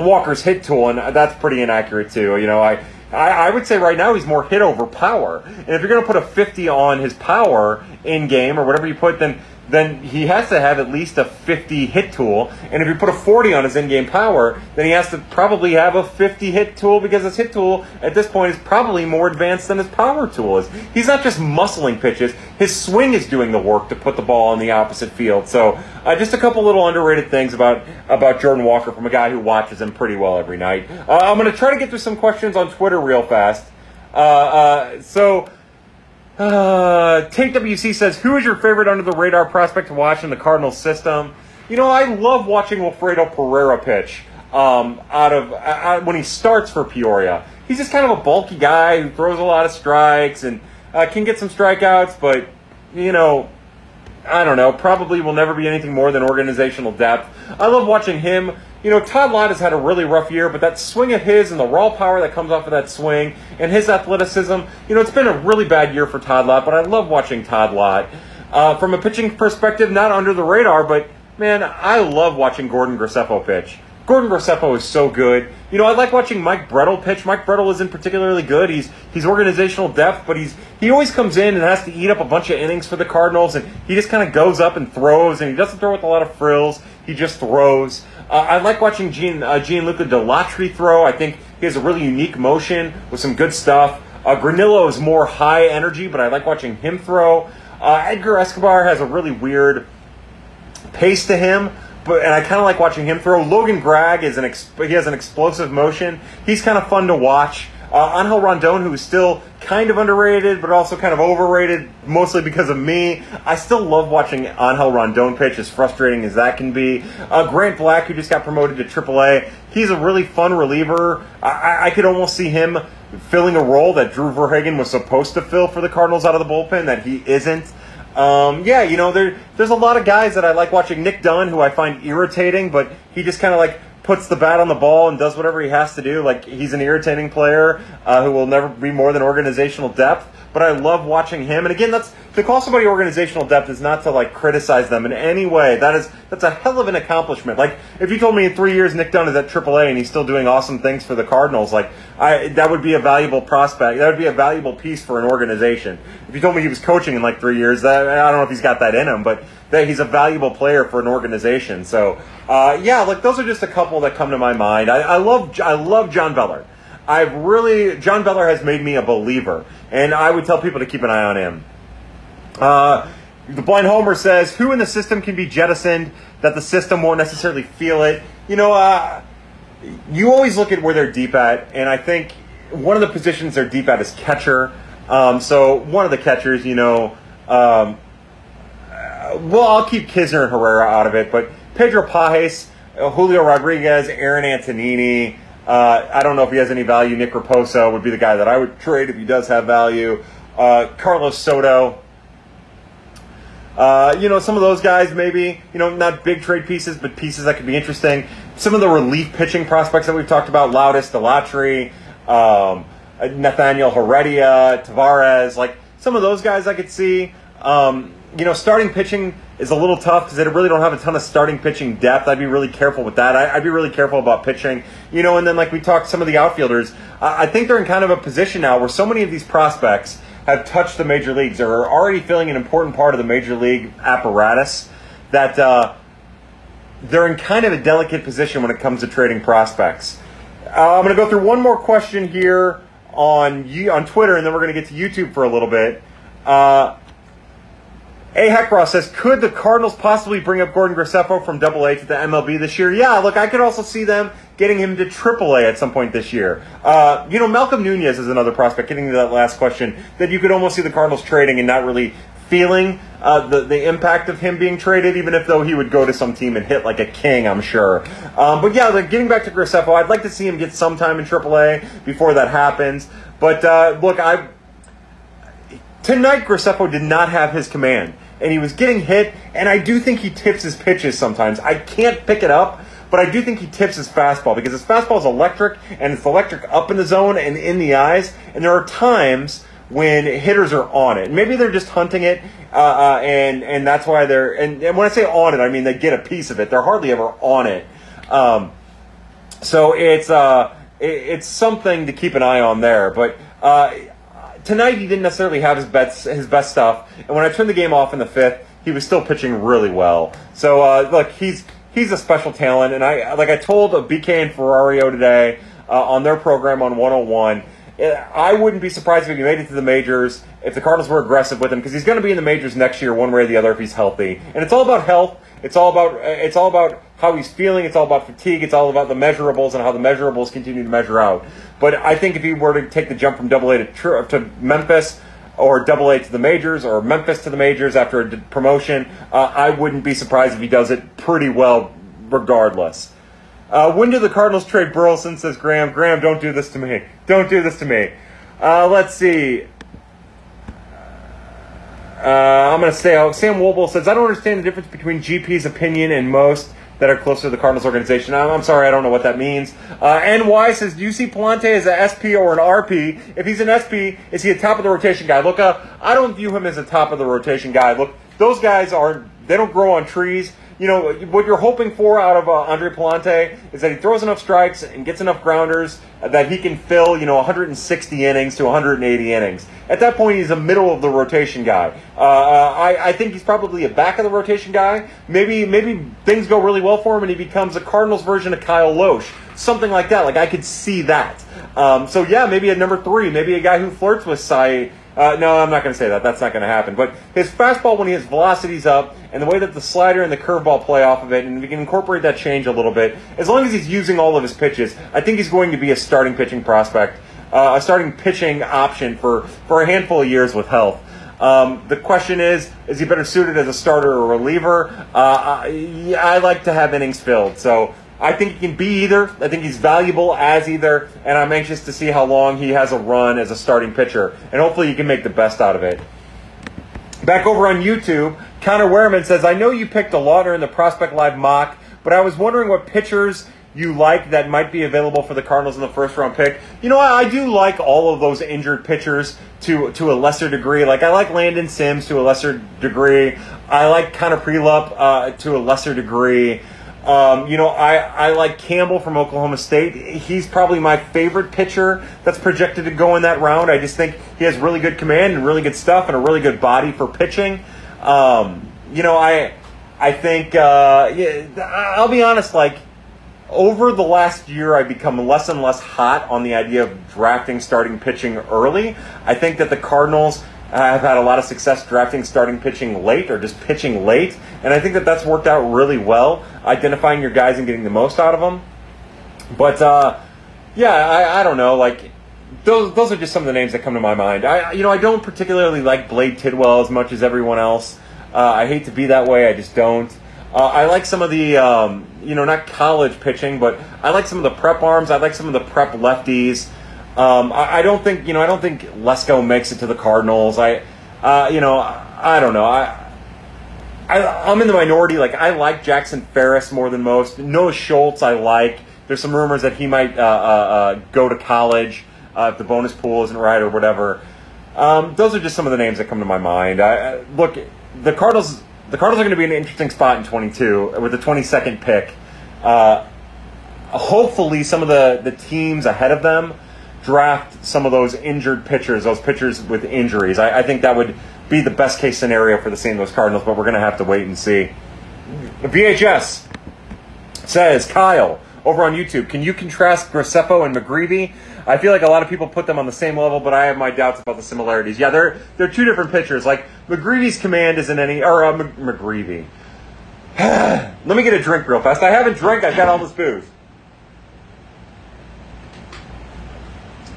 Walker's hit tool, and that's pretty inaccurate too. You know, I, I, I would say right now he's more hit over power. And if you're gonna put a 50 on his power in game or whatever you put, then then he has to have at least a 50 hit tool. And if you put a 40 on his in-game power, then he has to probably have a 50 hit tool because his hit tool at this point is probably more advanced than his power tool is. He's not just muscling pitches; his swing is doing the work to put the ball in the opposite field. So, uh, just a couple little underrated things about about Jordan Walker from a guy who watches him pretty well every night. Uh, I'm going to try to get through some questions on Twitter real fast. Uh, uh so Uh, Tate WC says, "Who is your favorite under the radar prospect to watch in the Cardinals system?" You know, I love watching Wilfredo Pereira pitch um, out of uh, when he starts for Peoria. He's just kind of a bulky guy who throws a lot of strikes and uh, can get some strikeouts, but you know, I don't know, probably will never be anything more than organizational depth. I love watching him. You know, Todd Lott has had a really rough year, but that swing of his and the raw power that comes off of that swing and his athleticism, you know, it's been a really bad year for Todd Lott, but I love watching Todd Lott. Uh, from a pitching perspective, not under the radar, but man, I love watching Gordon Graceffo pitch. Gordon Graceffo is so good. You know, I like watching Mike Brettell pitch. Mike Brettell isn't particularly good. He's he's organizational depth, but he's he always comes in and has to eat up a bunch of innings for the Cardinals, and he just kind of goes up and throws, and he doesn't throw with a lot of frills. He just throws. Uh, I like watching Gene uh, Gianluca Dalatri throw. I think he has a really unique motion with some good stuff. Uh, Granillo is more high energy, but I like watching him throw. Uh, Edgar Escobar has a really weird pace to him but and I kind of like watching him throw. Logan Gragg is an ex, he has an explosive motion. He's kind of fun to watch. Uh, Angel Rondon, who is still kind of underrated, but also kind of overrated, mostly because of me. I still love watching Angel Rondon pitch, as frustrating as that can be. Uh, Grant Black, who just got promoted to AAA, he's a really fun reliever. I, I could almost see him filling a role that Drew Verhagen was supposed to fill for the Cardinals out of the bullpen that he isn't. Um, yeah, you know, there, there's a lot of guys that I like watching. Nick Dunn, who I find irritating, but he just kind of like puts the bat on the ball and does whatever he has to do. Like he's an irritating player uh, who will never be more than organizational depth but I love watching him. And again, that's to call somebody organizational depth is not to like criticize them in any way. That is that's a hell of an accomplishment. Like if you told me in three years Nick Dunn is at AAA and he's still doing awesome things for the Cardinals, like I that would be a valuable prospect. That would be a valuable piece for an organization. You told me he was coaching in like three years, I don't know if he's got that in him, but that he's a valuable player for an organization. So uh, yeah, like those are just a couple that come to my mind. I, I love I love John Beller. I've really John Beller has made me a believer, and I would tell people to keep an eye on him. Uh, the blind Homer says, "Who in the system can be jettisoned that the system won't necessarily feel it?" You know, uh, you always look at where they're deep at, and I think one of the positions they're deep at is catcher. Um, so one of the catchers, you know, um, uh, well, I'll keep Knizner and Herrera out of it, but Pedro Pages, Julio Rodriguez, Aaron Antonini. Uh, I don't know if he has any value. Nick Raposo would be the guy that I would trade if he does have value. Uh, Carlos Soto. Uh, you know, some of those guys maybe, you know, not big trade pieces, but pieces that could be interesting. Some of the relief pitching prospects that we've talked about, Loutos, Dalatri, um, Nathaniel Heredia, Taveras, like some of those guys I could see. Um, you know, starting pitching is a little tough because they really don't have a ton of starting pitching depth. I'd be really careful with that. I, would be really careful about pitching, you know. And then, like we talked, some of the outfielders, I, I think they're in kind of a position now where so many of these prospects have touched the major leagues or are already filling an important part of the major league apparatus that uh, they're in kind of a delicate position when it comes to trading prospects. Uh, I'm going to go through one more question here on you on Twitter, and then we're going to get to YouTube for a little bit. Uh, a Heckross says, could the Cardinals possibly bring up Gordon Graceffo from Double A to the MLB this year? Yeah, look, I could also see them getting him to Triple A at some point this year. Uh, you know, Malcom Nunez is another prospect. Getting to that last question, that you could almost see the Cardinals trading and not really feeling uh, the the impact of him being traded, even if though he would go to some team and hit like a king, I'm sure. Um, but yeah, like, getting back to Graceffo, I'd like to see him get some time in AAA before that happens. But uh, look, I tonight Graceffo did not have his command and he was getting hit. And I do think he tips his pitches sometimes. I can't pick it up, but I do think he tips his fastball because his fastball is electric and it's electric up in the zone and in the eyes. And there are times when hitters are on it. Maybe they're just hunting it, uh, uh, and and that's why they're. And, and, when I say on it, I mean they get a piece of it. They're hardly ever on it. Um, so it's uh, it, it's something to keep an eye on there. But uh, tonight he didn't necessarily have his best his best stuff. And when I turned the game off in the fifth, he was still pitching really well. So uh, look, he's he's a special talent, and I like I told BK and Ferrario today uh, on their program on 101. I wouldn't be surprised if he made it to the majors if the Cardinals were aggressive with him because he's going to be in the majors next year, one way or the other, if he's healthy. And it's all about health. It's all about eh, it's all about how he's feeling. It's all about fatigue. It's all about the measurables and how the measurables continue to measure out. But I think if he were to take the jump from Double A to, to Memphis, or Double A to the majors or Memphis to the majors after a promotion, uh, I wouldn't be surprised if he does it pretty well, regardless. Uh, when do the Cardinals trade Burleson? Says Graham. Graham, don't do this to me. Don't do this to me. Uh, let's see. Uh, I'm going to say, oh, Sam Woble says, I don't understand the difference between GP's opinion and most that are closer to the Cardinals organization. I'm, I'm sorry, I don't know what that means. Uh, NY says, do you see Pallante as an SP or an RP? If he's an SP, is he a top of the rotation guy? Look, uh, I don't view him as a top of the rotation guy. Look, those guys are, they don't grow on trees you know, what you're hoping for out of uh, Andre Pallante is that he throws enough strikes and gets enough grounders that he can fill, you know, 160 innings to 180 innings. At that point, he's a middle of the rotation guy. Uh, I, I think he's probably a back of the rotation guy. Maybe maybe things go really well for him and he becomes a Cardinals version of Kyle Lohse, something like that. Like I could see that. Um, so yeah, maybe a number three, maybe a guy who flirts with Cy uh, no, I'm not going to say that. That's not going to happen. But his fastball, when he has velocities up, and the way that the slider and the curveball play off of it, and we can incorporate that change a little bit, as long as he's using all of his pitches, I think he's going to be a starting pitching prospect, uh, a starting pitching option for, for a handful of years with health. Um, the question is, is he better suited as a starter or reliever? Uh, I, I like to have innings filled. So I think he can be either. I think he's valuable as either, and I'm anxious to see how long he has a run as a starting pitcher, and hopefully he can make the best out of it. Back over on YouTube, Connor Wehrman says, I know you picked a lot in the Prospect Live mock, but I was wondering what pitchers you like that might be available for the Cardinals in the first round pick. You know, I, do like all of those injured pitchers to to a lesser degree. Like I like Landon Sims to a lesser degree. I like Connor Prielipp uh, to a lesser degree. Um, you know, I, I like Campbell from Oklahoma State. He's probably my favorite pitcher that's projected to go in that round. I just think he has really good command and really good stuff and a really good body for pitching. Um, you know, I I think uh, yeah, I'll be honest. Like over the last year, I've become less and less hot on the idea of drafting starting pitching early. I think that the Cardinals I've had a lot of success drafting starting pitching late or just pitching late, and I think that that's worked out really well, identifying your guys and getting the most out of them. But uh, yeah, I, I don't know, like those those are just some of the names that come to my mind. I you know I don't particularly like Blade Tidwell as much as everyone else. Uh, I hate to be that way, I just don't. Uh, I like some of the um, you know not college pitching, but I like some of the prep arms. I like some of the prep lefties. Um, I, I, don't think you know. I don't think Lesko makes it to the Cardinals. I, uh, you know, I, I don't know. I, I, am in the minority. Like I like Jackson Ferris more than most. Noah Schultz, I like. There's some rumors that he might uh, uh, uh go to college uh, if the bonus pool isn't right or whatever. Um, those are just some of the names that come to my mind. I, look, the Cardinals. The Cardinals are going to be in an interesting spot in 22 with the 22nd pick. Uh, hopefully, some of the the teams ahead of them draft some of those injured pitchers, those pitchers with injuries. I, I think that would be the best case scenario for the St. Louis Cardinals, but we're going to have to wait and see. VHS says, Kyle, over on YouTube, can you contrast Graceffo and McGreevy? I feel like a lot of people put them on the same level, but I have my doubts about the similarities. Yeah, they're they're two different pitchers. Like McGreevy's command isn't any, or uh, McGreevy. Let me get a drink real fast. I haven't drank. I've got all this booze.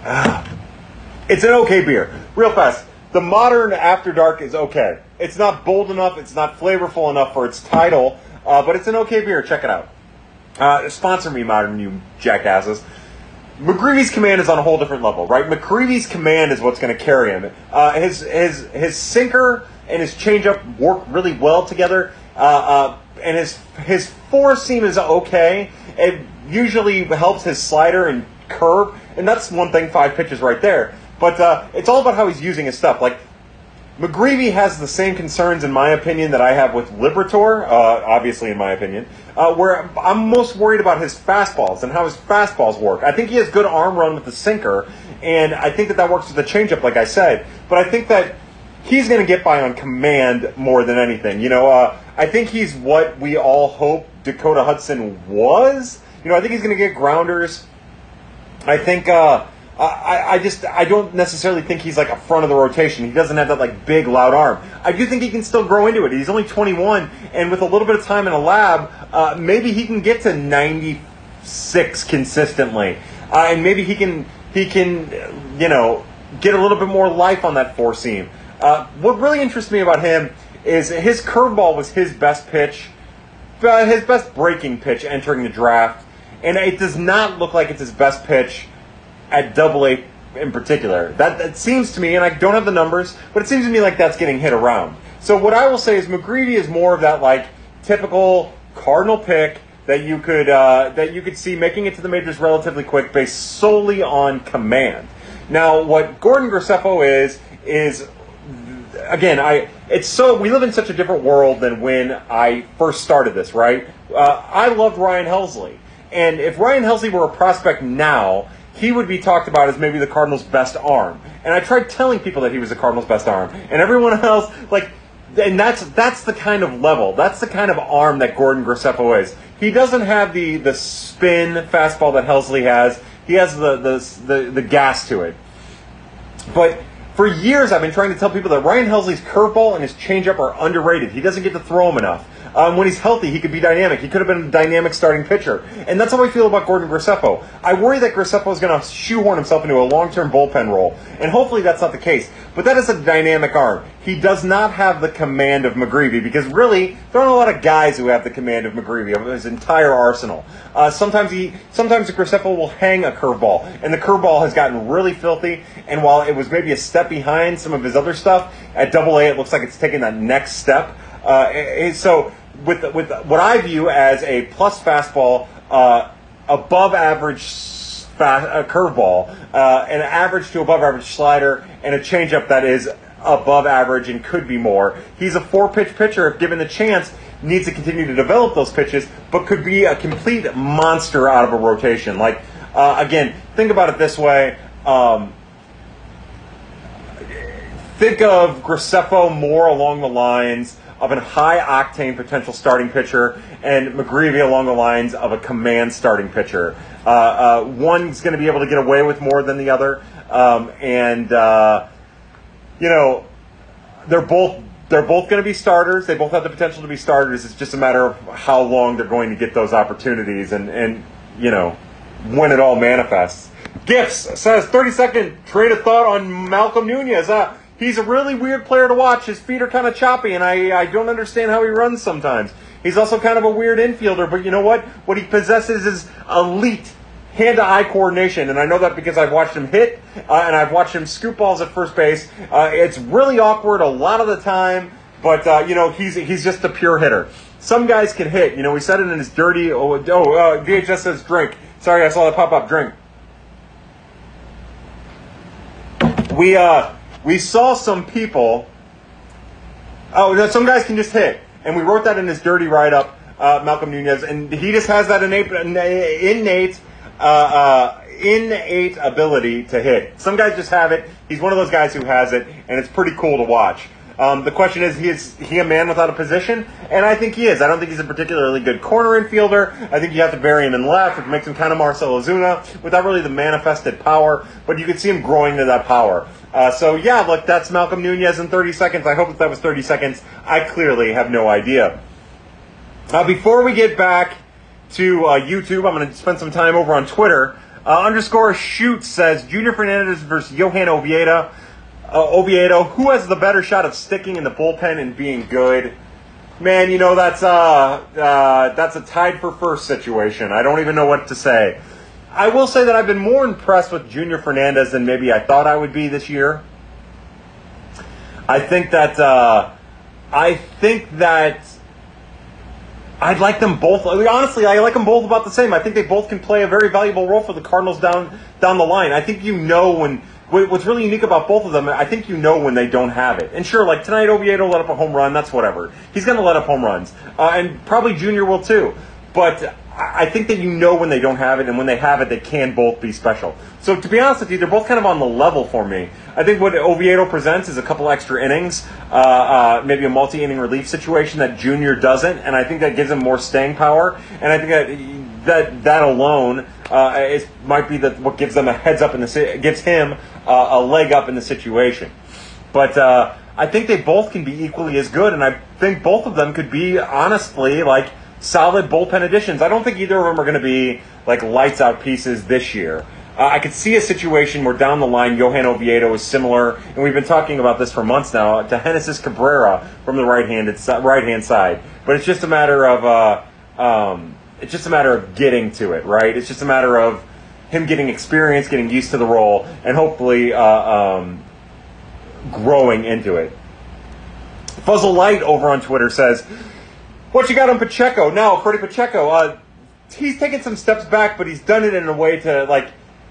it's an okay beer. Real fast. The modern After Dark is okay. It's not bold enough. It's not flavorful enough for its title, uh, but it's an okay beer. Check it out. Uh, sponsor me, modern you jackasses. McGreevy's command is on a whole different level, right? McGreevy's command is what's going to carry him. Uh, his his his sinker and his changeup work really well together, uh, uh, and his his four seam is okay. It usually helps his slider and curve, and that's one thing. Five pitches right there. But uh, it's all about how he's using his stuff. Like McGreevy has the same concerns, in my opinion, that I have with Liberatore. Uh, obviously, in my opinion, uh, where I'm most worried about his fastballs and how his fastballs work. I think he has good arm run with the sinker, and I think that that works with the changeup, like I said. But I think that he's going to get by on command more than anything. You know, uh, I think he's what we all hope Dakota Hudson was. You know, I think he's going to get grounders. I think. Uh, I, I just I don't necessarily think he's like a front of the rotation. He doesn't have that like big loud arm. I do think he can still grow into it. He's only 21, and with a little bit of time in a lab, uh, maybe he can get to 96 consistently, uh, and maybe he can he can you know get a little bit more life on that four seam. Uh, what really interests me about him is his curveball was his best pitch, uh, his best breaking pitch entering the draft, and it does not look like it's his best pitch at Double A in particular. That, that seems to me, and I don't have the numbers, but it seems to me like that's getting hit around. So what I will say is McGreevy is more of that like typical Cardinal pick that you could uh, that you could see making it to the majors relatively quick, based solely on command. Now, what Gordon Graceffo is is again, I it's so we live in such a different world than when I first started this, right? Uh, I loved Ryan Helsley, and if Ryan Helsley were a prospect now, he would be talked about as maybe the Cardinals' best arm. And I tried telling people that he was the Cardinals' best arm, and everyone else like. And that's that's the kind of level, that's the kind of arm that Gordon Graceffo is. He doesn't have the the spin fastball that Helsley has. He has the the the, the gas to it. But for years, I've been trying to tell people that Ryan Helsley's curveball and his changeup are underrated. He doesn't get to throw them enough. Um, when he's healthy, he could be dynamic. He could have been a dynamic starting pitcher. And that's how I feel about Gordon Graceffo. I worry that Graceffo is going to shoehorn himself into a long-term bullpen role. And hopefully that's not the case. But that is a dynamic arm. He does not have the command of McGreevy because really, there aren't a lot of guys who have the command of McGreevy of his entire arsenal. Uh, sometimes he, sometimes Graceffo will hang a curveball, and the curveball has gotten really filthy. And while it was maybe a step behind some of his other stuff at Double A, it looks like it's taking that next step. Uh, so with with what I view as a plus fastball, uh, above average fast, uh, curveball, uh, an average to above average slider, and a changeup that is above average and could be more. He's a four pitch pitcher if given the chance. Needs to continue to develop those pitches, but could be a complete monster out of a rotation. Like uh, again, think about it this way. Um, think of Graceffo more along the lines of a high octane potential starting pitcher, and McGreevy along the lines of a command starting pitcher. Uh, uh, one's going to be able to get away with more than the other, um, and uh, you know they're both they're both going to be starters. They both have the potential to be starters. It's just a matter of how long they're going to get those opportunities, and and you know when it all manifests. Gifts says 30 second trade of thought on Malcom Nunez. Uh, He's a really weird player to watch. His feet are kind of choppy, and I, I don't understand how he runs sometimes. He's also kind of a weird infielder, but you know what? What he possesses is elite hand to eye coordination, and I know that because I've watched him hit uh, and I've watched him scoop balls at first base. Uh, it's really awkward a lot of the time, but uh, you know he's he's just a pure hitter. Some guys can hit. You know, we said it in his dirty. Oh, oh uh, VHS says drink. Sorry, I saw that pop up. Drink. We uh we saw some people. Oh, some guys can just hit, and we wrote that in his dirty write up, uh, Malcom Nunez, and he just has that innate, innate, uh, uh, innate ability to hit. Some guys just have it. He's one of those guys who has it, and it's pretty cool to watch. Um, the question is, he is he a man without a position? And I think he is. I don't think he's a particularly good corner infielder. I think you have to bury him in left, which makes him kind of Marcell Ozuna without really the manifested power. But you can see him growing to that power. Uh, so yeah, look, that's Malcom Nunez in 30 seconds. I hope that, that was 30 seconds. I clearly have no idea. Uh, before we get back to uh, YouTube, I'm going to spend some time over on Twitter. Uh, underscore shoot says Junior Fernandez versus Johan Oviedo. Uh, Oviedo, who has the better shot of sticking in the bullpen and being good? Man, you know that's uh, uh that's a tied for first situation. I don't even know what to say. I will say that I've been more impressed with Junior Fernandez than maybe I thought I would be this year. I think that uh, I think that I'd like them both. Honestly, I like them both about the same. I think they both can play a very valuable role for the Cardinals down down the line. I think you know when what's really unique about both of them. I think you know when they don't have it. And sure, like tonight, Oviedo let up a home run. That's whatever. He's going to let up home runs, uh, and probably Junior will too. But I think that you know when they don't have it, and when they have it, they can both be special. So to be honest with you, they're both kind of on the level for me. I think what Oviedo presents is a couple extra innings, uh, uh, maybe a multi-inning relief situation that Junior doesn't, and I think that gives him more staying power. And I think that that that alone uh, is might be the, what gives them a heads up in the gives him a leg up in the situation. But uh, I think they both can be equally as good, and I think both of them could be honestly like solid bullpen additions. I don't think either of them are going to be like lights out pieces this year. Uh, I could see a situation where down the line, Johan Oviedo is similar, and we've been talking about this for months now, to Genesis Cabrera from the right-handed right hand side. But it's just a matter of uh, um, it's just a matter of getting to it, right? It's just a matter of him getting experience, getting used to the role, and hopefully uh, um, growing into it. Fuzzle Light over on Twitter says, "What you got on Pacheco?" Now, Freddie Pacheco, uh, he's taken some steps back, but he's done it in a way to like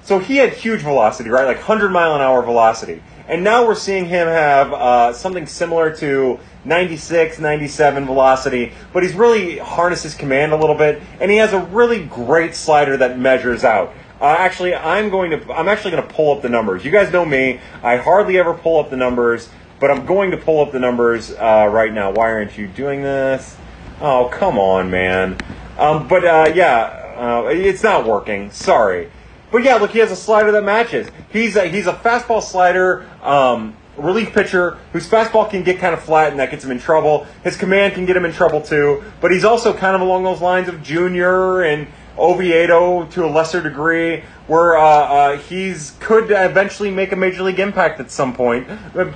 so he had huge velocity, right? Like 100 mile an hour velocity. And now we're seeing him have uh, something similar to 96, 97 velocity, but he's really harnessed his command a little bit, and he has a really great slider that measures out. Uh, actually, I'm going to I'm actually going to pull up the numbers. You guys know me; I hardly ever pull up the numbers, but I'm going to pull up the numbers uh, right now. Why aren't you doing this? Oh, come on, man! Um, but uh, yeah, uh, it's not working. Sorry. But yeah, look, he has a slider that matches. He's a, he's a fastball slider um, relief pitcher whose fastball can get kind of flat and that gets him in trouble. His command can get him in trouble too. But he's also kind of along those lines of Junior and Oviedo to a lesser degree, where uh, uh, he's could eventually make a major league impact at some point.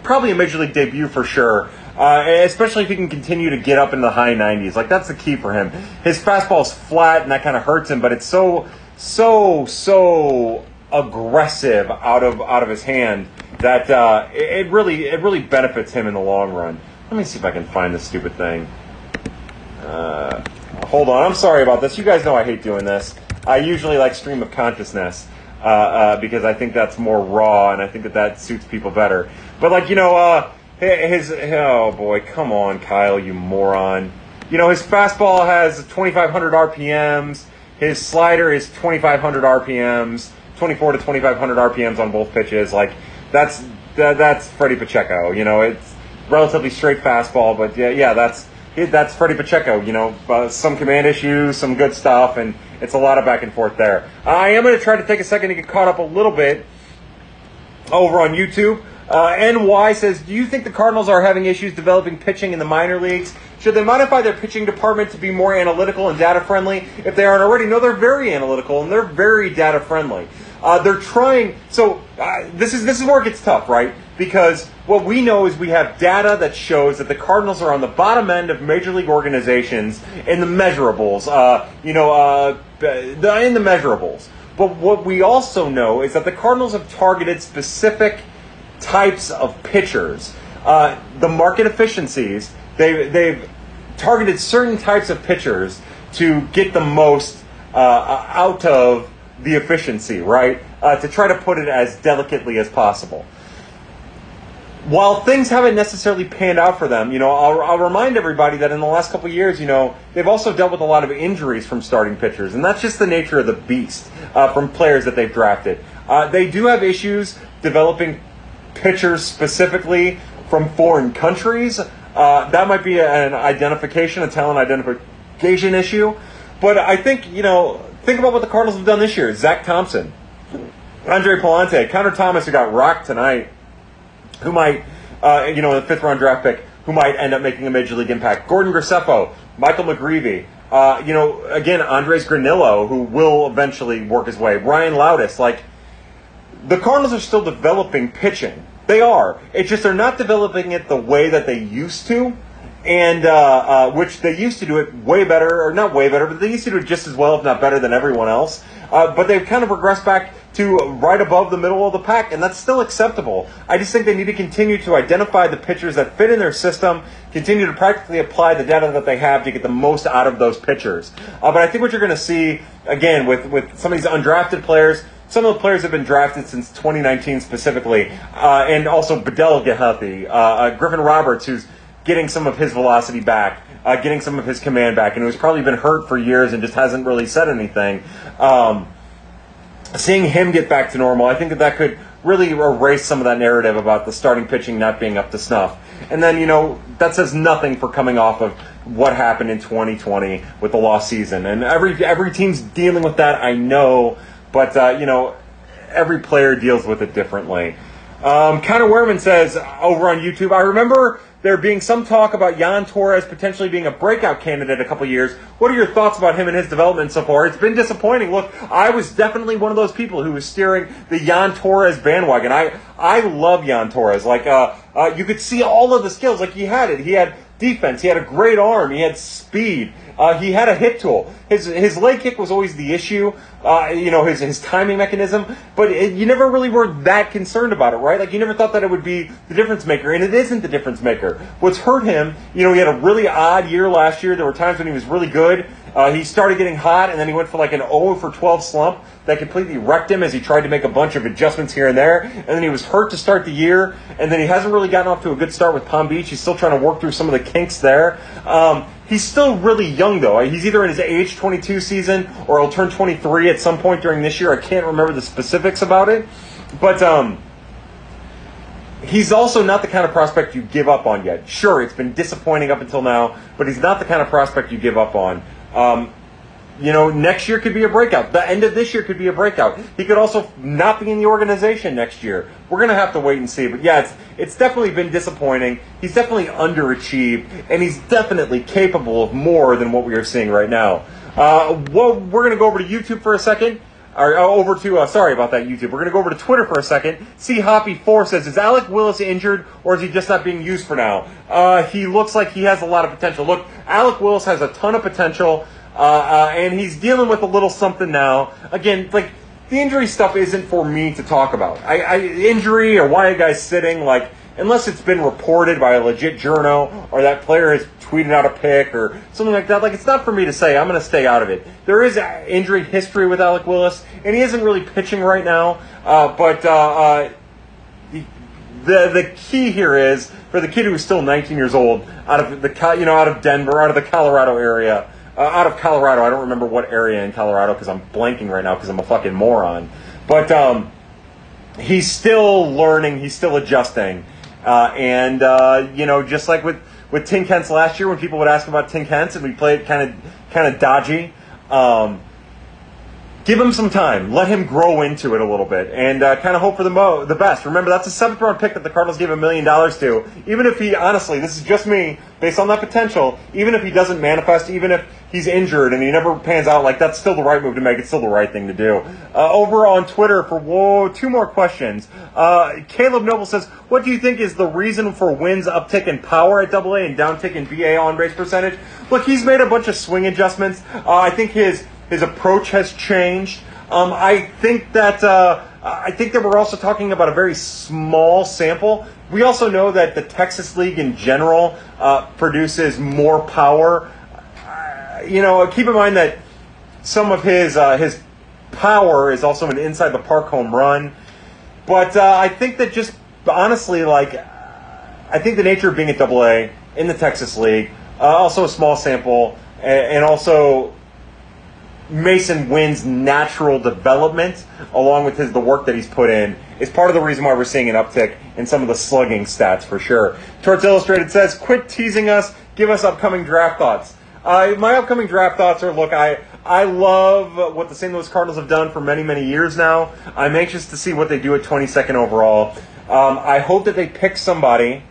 Probably a major league debut for sure. Uh, especially if he can continue to get up in the high 90s. Like that's the key for him. His fastball is flat and that kind of hurts him, but it's so so so aggressive out of out of his hand that uh, it, it, really it really benefits him in the long run. Let me see if I can find this stupid thing. Uh, hold on, I'm sorry about this. You guys know I hate doing this. I usually like stream of consciousness uh, uh because I think that's more raw and I think that that suits people better. But like you know, uh, his oh boy, come on, Kyle, you moron. You know his fastball has 2,500 RPMs. His slider is 2,500 RPMs, 24 to 2,500 RPMs on both pitches. Like that's that, that's Freddie Pacheco. You know, it's relatively straight fastball, but yeah, yeah, that's that's Freddie Pacheco. You know, uh, some command issues, some good stuff, and it's a lot of back and forth there. I am going to try to take a second to get caught up a little bit over on YouTube. Uh, NY says, Do you think the Cardinals are having issues developing pitching in the minor leagues? Should they modify their pitching department to be more analytical and data friendly if they aren't already? No, they're very analytical and they're very data friendly. Uh, they're trying. So uh, this is this is where it gets tough, right? Because what we know is we have data that shows that the Cardinals are on the bottom end of major league organizations in the measurables. Uh, you know, uh, in the measurables. But what we also know is that the Cardinals have targeted specific types of pitchers. Uh, the market efficiencies, they, they've targeted certain types of pitchers to get the most uh, out of the efficiency, right? Uh, to try to put it as delicately as possible. While things haven't necessarily panned out for them, you know, I'll, I'll remind everybody that in the last couple years, you know, they've also dealt with a lot of injuries from starting pitchers, and that's just the nature of the beast uh, from players that they've drafted. Uh, they do have issues developing pitchers specifically from foreign countries. Uh, that might be an identification, a talent identification issue. But I think, you know, think about what the Cardinals have done this year. Zach Thompson, Andre Pallante, Connor Thomas, who got rocked tonight, who might, uh, you know, the fifth round draft pick, who might end up making a major league impact. Gordon Graceffo, Michael McGreevy, uh, you know, again, Andres Granillo, who will eventually work his way. Ryan Loutos, like, the Cardinals are still developing pitching. They are. It's just they're not developing it the way that they used to, and uh, uh, which they used to do it way better, or not way better, but they used to do it just as well, if not better, than everyone else. Uh, but they've kind of regressed back to right above the middle of the pack, and that's still acceptable. I just think they need to continue to identify the pitchers that fit in their system, continue to practically apply the data that they have to get the most out of those pitchers. Uh, but I think what you're going to see, again, with, with some of these undrafted players, some of the players have been drafted since 2019 specifically, uh, and also Bedell Gehathi, uh, uh, Griffin Roberts, who's getting some of his velocity back, uh, getting some of his command back, and who's probably been hurt for years and just hasn't really said anything. Um, seeing him get back to normal, I think that that could really erase some of that narrative about the starting pitching not being up to snuff. And then, you know, that says nothing for coming off of what happened in 2020 with the lost season. And every every team's dealing with that, I know. But, uh, you know, every player deals with it differently. Um, Connor Wehrman says over on YouTube, I remember there being some talk about Jhon Torres potentially being a breakout candidate a couple years. What are your thoughts about him and his development so far? It's been disappointing. Look, I was definitely one of those people who was steering the Jhon Torres bandwagon. I I love Jhon Torres. Like uh, uh, you could see all of the skills. Like he had it. He had defense. He had a great arm. He had speed. Uh, he had a hit tool. His his leg kick was always the issue. Uh, you know his his timing mechanism, but it, you never really were that concerned about it, right? Like you never thought that it would be the difference maker, and it isn't the difference maker. What's hurt him, you know, he had a really odd year last year. There were times when he was really good. Uh, he started getting hot, and then he went for like an 0 for 12 slump that completely wrecked him as he tried to make a bunch of adjustments here and there. And then he was hurt to start the year, and then he hasn't really gotten off to a good start with Palm Beach. He's still trying to work through some of the kinks there. Um, he's still really young, though. He's either in his age 22 season or he'll turn 23 at some point during this year. I can't remember the specifics about it, but. Um, he's also not the kind of prospect you give up on yet. Sure, it's been disappointing up until now, but he's not the kind of prospect you give up on. Um, you know, next year could be a breakout. The end of this year could be a breakout. He could also not be in the organization next year. We're gonna have to wait and see. But yeah, it's it's definitely been disappointing. He's definitely underachieved, and he's definitely capable of more than what we are seeing right now. Uh, well, we're gonna go over to YouTube for a second. Or uh, over to uh, sorry about that YouTube. We're gonna go over to Twitter for a second. See Hoppy Four says, "Is Alec Willis injured, or is he just not being used for now?" Uh, he looks like he has a lot of potential. Look, Alec Willis has a ton of potential. Uh, uh, and he's dealing with a little something now. Again, like the injury stuff isn't for me to talk about. I, I injury or why a guy's sitting, like unless it's been reported by a legit journo or that player has tweeted out a pick or something like that. Like it's not for me to say. I'm going to stay out of it. There is injury history with Alec Willis, and he isn't really pitching right now. Uh, but uh, uh, the, the the key here is for the kid who's still 19 years old, out of the you know out of Denver, out of the Colorado area uh, out of Colorado. I don't remember what area in Colorado because I'm blanking right now because I'm a fucking moron. But um, he's still learning. He's still adjusting. Uh, and uh, you know, just like with with Tink Hence last year, when people would ask about Tink Hence and we played kind of kind of dodgy. Um, give him some time. Let him grow into it a little bit, and uh, kind of hope for the mo- the best. Remember, that's a seventh round pick that the Cardinals gave a million dollars to. Even if he, honestly, this is just me, based on that potential. Even if he doesn't manifest, even if he's injured and he never pans out, like that's still the right move to make. It's still the right thing to do. Uh, over on Twitter for whoa, two more questions. Uh, Caleb Noble says, "What do you think is the reason for Winn's uptick in power at AA and downtick in BA on base percentage?" Look, he's made a bunch of swing adjustments. Uh, I think his his approach has changed. Um, I think that uh, I think that we're also talking about a very small sample. We also know that the Texas League in general uh, produces more power. Uh, you know, keep in mind that some of his uh, his power is also an inside the park home run. But uh, I think that just honestly, like, I think the nature of being at Double A in the Texas League, uh, also a small sample, and, and also Masyn Winn's natural development, along with his the work that he's put in, is part of the reason why we're seeing an uptick in some of the slugging stats for sure. Torts Illustrated says, "Quit teasing us. Give us upcoming draft thoughts." Uh, my upcoming draft thoughts are: Look, I I love what the St. Louis Cardinals have done for many many years now. I'm anxious to see what they do at 22nd overall. Um, I hope that they pick somebody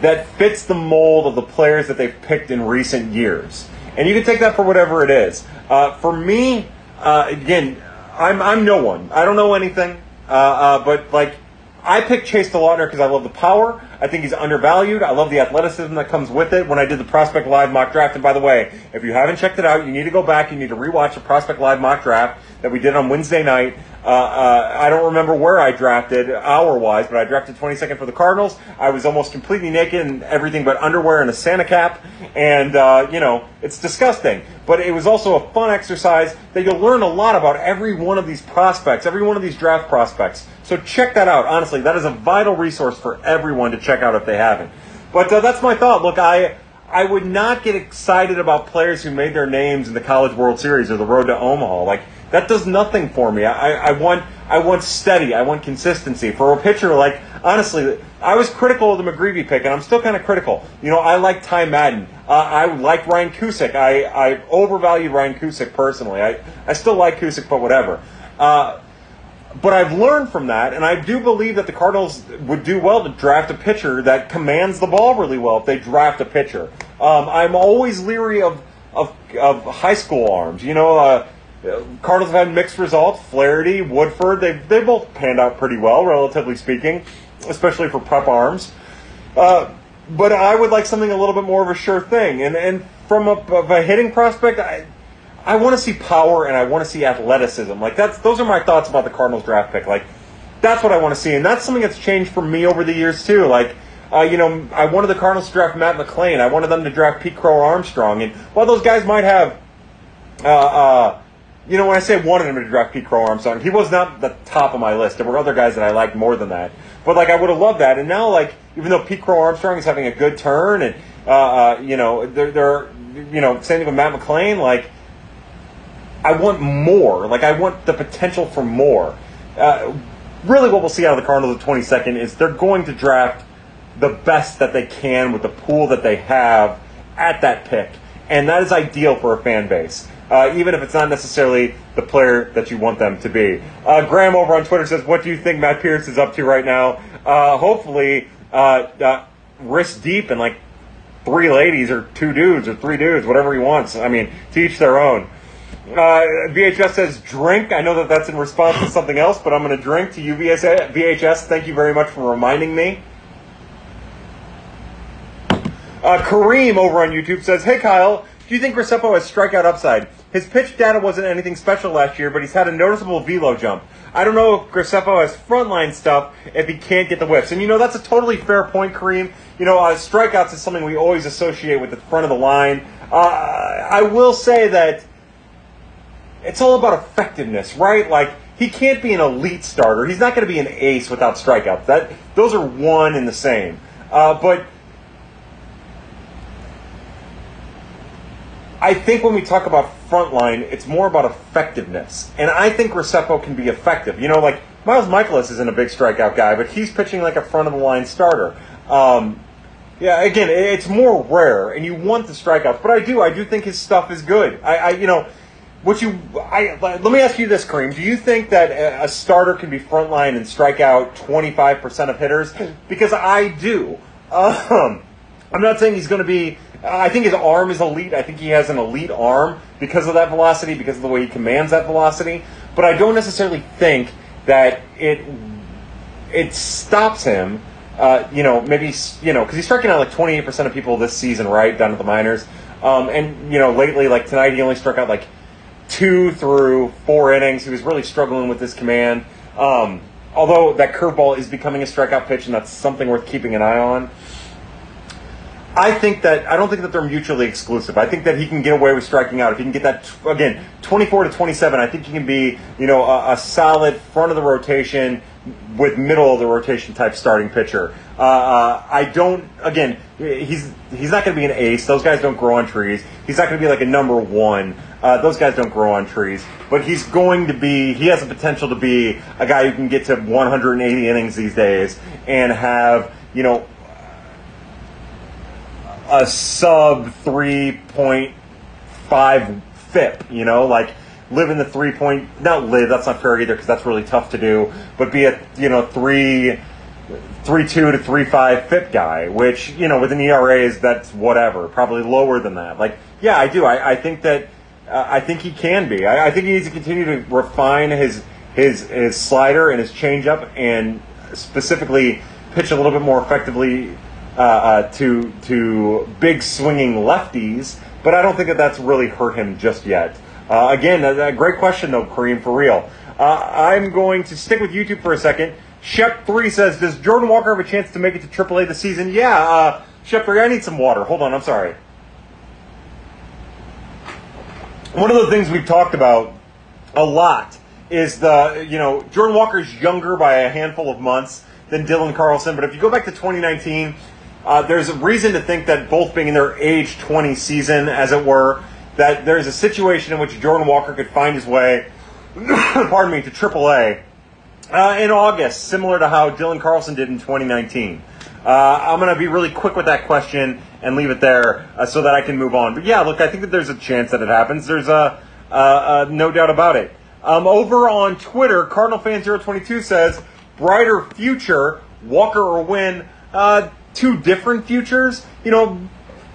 that fits the mold of the players that they've picked in recent years. And you can take that for whatever it is. Uh, for me, uh, again, I'm, I'm no one. I don't know anything. Uh, uh but, like, I picked Chase DeLauter because I love the power. I think he's undervalued. I love the athleticism that comes with it. When I did the Prospect Live mock draft, and by the way, if you haven't checked it out, you need to go back. You need to rewatch the Prospect Live mock draft that we did on Wednesday night. Uh, uh, I don't remember where I drafted hour wise, but I drafted 22nd for the Cardinals. I was almost completely naked and everything but underwear and a Santa cap, and uh, you know it's disgusting. But it was also a fun exercise that you'll learn a lot about every one of these prospects, every one of these draft prospects. So check that out. Honestly, that is a vital resource for everyone to check out if they haven't. But uh, that's my thought. Look, I. I would not get excited about players who made their names in the College World Series or the Road to Omaha. Like that does nothing for me. I, I want I want steady. I want consistency. For a pitcher, like honestly, I was critical of the McGreevy pick, and I'm still kind of critical. You know, I like Ty Madden. Uh, I like Ryan Cusick. I, I overvalued Ryan Cusick personally. I, I still like Cusick, but whatever. Uh, but I've learned from that, and I do believe that the Cardinals would do well to draft a pitcher that commands the ball really well if they draft a pitcher. Um, I'm always leery of, of, of high school arms. You know, uh, Cardinals have had mixed results. Flaherty, Woodford, they they both panned out pretty well, relatively speaking, especially for prep arms. Uh, but I would like something a little bit more of a sure thing. And and from a, a hitting prospect, I I want to see power and I want to see athleticism. Like that's those are my thoughts about the Cardinals draft pick. Like that's what I want to see, and that's something that's changed for me over the years too. Like. Uh, you know, I wanted the Cardinals to draft Matt McLain. I wanted them to draft Pete Crow Armstrong. And while those guys might have uh, uh, you know, when I say wanted him to draft Pete Crow Armstrong, he was not the top of my list. There were other guys that I liked more than that. But like, I would have loved that. And now, like, even though Pete Crow Armstrong is having a good turn, and uh, uh, you know, they're, they're, you know, same thing with Matt McLain. Like, I want more. Like, I want the potential for more. Uh, really, what we'll see out of the Cardinals the 22nd is they're going to draft the best that they can with the pool that they have at that pick, and that is ideal for a fan base uh, even if it's not necessarily the player that you want them to be. Uh, Graham over on Twitter says, "What do you think Matt Pierce is up to right now? Uh, hopefully, uh, uh, wrist deep in like three ladies or two dudes or three dudes, whatever he wants. I mean, to each their own." Uh, VHS says drink. I know that that's in response to something else, but I'm going to drink to you, VHS. Thank you very much for reminding me. Uh, Kareem over on YouTube says, Hey Kyle, do you think Graceffo has strikeout upside? His pitch data wasn't anything special last year, but he's had a noticeable velo jump. I don't know if Graceffo has frontline stuff if he can't get the whiffs. And you know, that's a totally fair point, Kareem. You know, uh, strikeouts is something we always associate with the front of the line. Uh, I will say that it's all about effectiveness, right? Like, he can't be an elite starter. He's not going to be an ace without strikeouts. That Those are one and the same. Uh, but I think when we talk about frontline, it's more about effectiveness. And I think Graceffo can be effective. You know, like Miles Mikolas isn't a big strikeout guy, but he's pitching like a front of the line starter. Um, yeah, again, it's more rare, and you want the strikeouts. But I do, I do think his stuff is good. I, I you know, what you, I let me ask you this, Kareem. Do you think that a starter can be frontline and strike out twenty five percent of hitters? Because I do. Um, I'm not saying he's going to be I think his arm is elite. I think he has an elite arm because of that velocity, because of the way he commands that velocity. But I don't necessarily think that it it stops him. Uh, you know, maybe you know because he's striking out like 28 percent of people this season, right down at the minors. Um, and you know, lately, like tonight, he only struck out like two through four innings. He was really struggling with his command. Um, although that curveball is becoming a strikeout pitch, and that's something worth keeping an eye on. I think that I don't think that they're mutually exclusive. I think that he can get away with striking out if he can get that again, 24 to 27. I think he can be, you know, a, a solid front of the rotation with middle of the rotation type starting pitcher. Uh, uh, I don't. Again, he's he's not going to be an ace. Those guys don't grow on trees. He's not going to be like a number one. Uh, those guys don't grow on trees. But he's going to be. He has the potential to be a guy who can get to 180 innings these days and have you know a sub 3.5 FIP, you know, like live in the three point, not live, that's not fair either because that's really tough to do, but be a, you know, three, three two to three five FIP guy, which, you know, with an ERA is that's whatever, probably lower than that. Like, yeah, I do. I, I think that, uh, I think he can be. I, I think he needs to continue to refine his, his, his slider and his changeup and specifically pitch a little bit more effectively uh, uh, to to big swinging lefties, but I don't think that that's really hurt him just yet. Uh, again, a, a, great question though, Kareem, for real. Uh, I'm going to stick with YouTube for a second. Shep3 says, Does Jordan Walker have a chance to make it to AAA this season? Yeah, uh, Shep3, I need some water. Hold on, I'm sorry. One of the things we've talked about a lot is the, you know, Jordan Walker's younger by a handful of months than Dylan Carlson, but if you go back to 2019, uh, there's a reason to think that both being in their age 20 season, as it were, that there's a situation in which Jordan Walker could find his way, pardon me, to AAA uh, in August, similar to how Dylan Carlson did in 2019. Uh, I'm going to be really quick with that question and leave it there uh, so that I can move on. But yeah, look, I think that there's a chance that it happens. There's a no doubt about it. Um, over on Twitter, Cardinal fan 022 says, brighter future, Walker or Winn." Uh, two different futures. You know,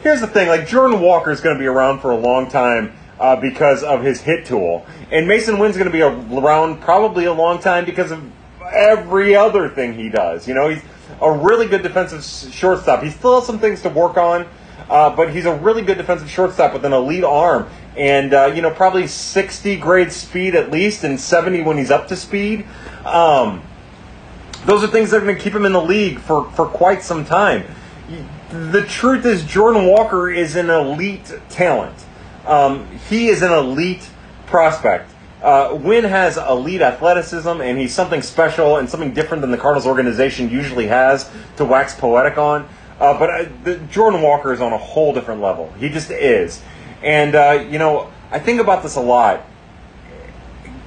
here's the thing: like Jordan Walker is going to be around for a long time uh, because of his hit tool, and Masyn Winn's going to be around probably a long time because of every other thing he does. You know, he's a really good defensive shortstop. He still has some things to work on, uh, but he's a really good defensive shortstop with an elite arm. And, uh, you know, probably 60 grade speed at least, and 70 when he's up to speed. Um, those are things that are going to keep him in the league for, for quite some time. The truth is, Jordan Walker is an elite talent. Um, he is an elite prospect. Uh, Winn has elite athleticism, and he's something special and something different than the Cardinals organization usually has to wax poetic on. Uh, but uh, the, Jordan Walker is on a whole different level. He just is. And uh, you know, I think about this a lot.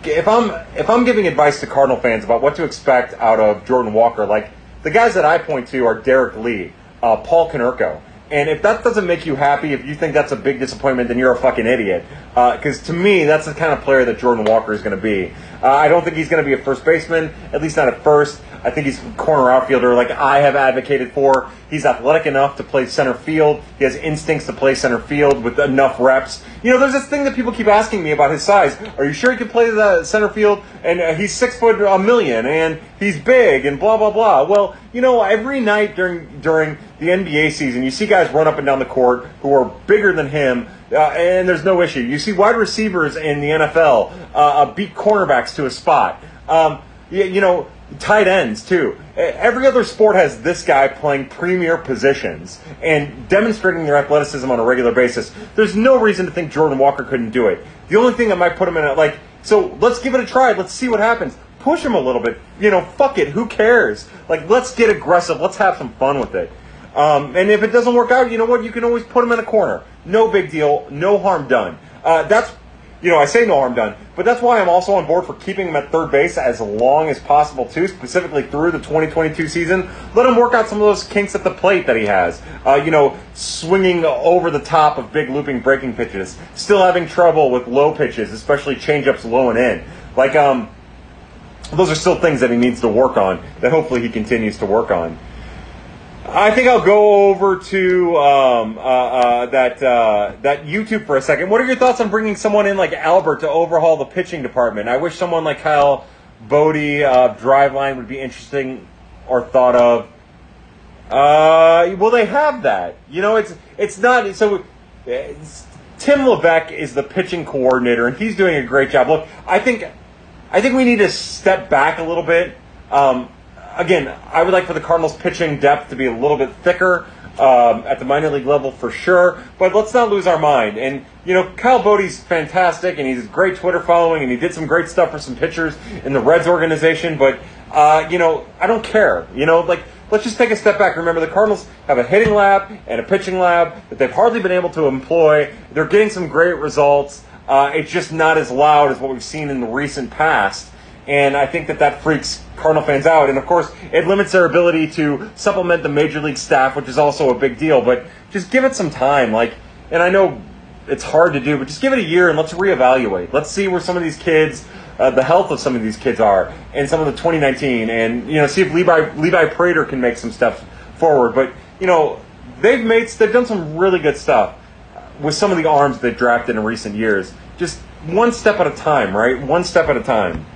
If I'm if I'm giving advice to Cardinal fans about what to expect out of Jordan Walker, like the guys that I point to are Derrek Lee, uh, Paul Konerko. And if that doesn't make you happy, if you think that's a big disappointment, then you're a fucking idiot. Because uh, to me, that's the kind of player that Jordan Walker is going to be. Uh, I don't think he's going to be a first baseman, at least not at first. I think he's a corner outfielder like I have advocated for. He's athletic enough to play center field. He has instincts to play center field with enough reps. You know, there's this thing that people keep asking me about his size. Are you sure he can play the center field? And uh, he's six foot a million, and he's big, and blah blah blah. Well, you know, every night during during the NBA season, you see guys run up and down the court who are bigger than him. Uh, and there's no issue. You see wide receivers in the NFL uh, uh, beat cornerbacks to a spot. Um, you, you know, tight ends too. Every other sport has this guy playing premier positions and demonstrating their athleticism on a regular basis. There's no reason to think Jordan Walker couldn't do it. The only thing that might put him in a like so let's give it a try. Let's see what happens. Push him a little bit. You know, fuck it. Who cares? Like, let's get aggressive. Let's have some fun with it. Um, and if it doesn't work out, you know what? You can always put him in a corner. No big deal. No harm done. Uh, that's you know, I say no harm done, but that's why I'm also on board for keeping him at third base as long as possible too, specifically through the 2022 season. Let him work out some of those kinks at the plate that he has. Uh, you know, swinging over the top of big looping breaking pitches, still having trouble with low pitches, especially changeups low and in. Like, um, those are still things that he needs to work on. That hopefully he continues to work on. I think I'll go over to um, uh, uh, that uh, that YouTube for a second. What are your thoughts on bringing someone in like Albert to overhaul the pitching department? I wish someone like Kyle Boddy, uh, Driveline would be interesting or thought of. Uh, well, they have that. You know, it's it's not so. It's, Tim Leveille is the pitching coordinator, and he's doing a great job. Look, I think I think we need to step back a little bit. Um, again, I would like for the Cardinals pitching depth to be a little bit thicker um, at the minor league level for sure. But let's not lose our mind. And you know, Kyle Boddy's fantastic, and he's a great Twitter following, and he did some great stuff for some pitchers in the Reds organization. But uh, you know, I don't care. You know, like let's just take a step back. Remember, the Cardinals have a hitting lab and a pitching lab that they've hardly been able to employ. They're getting some great results. Uh, it's just not as loud as what we've seen in the recent past. And I think that that freaks Cardinal fans out. And of course, it limits their ability to supplement the major league staff, which is also a big deal. But just give it some time. Like, and I know it's hard to do, but just give it a year and let's reevaluate. Let's see where some of these kids, uh, the health of some of these kids are, and some of the 2019, and you know, see if Levi Levi Prater can make some steps forward. But you know, they've made they've done some really good stuff with some of the arms they've drafted in recent years. Just one step at a time, right? One step at a time.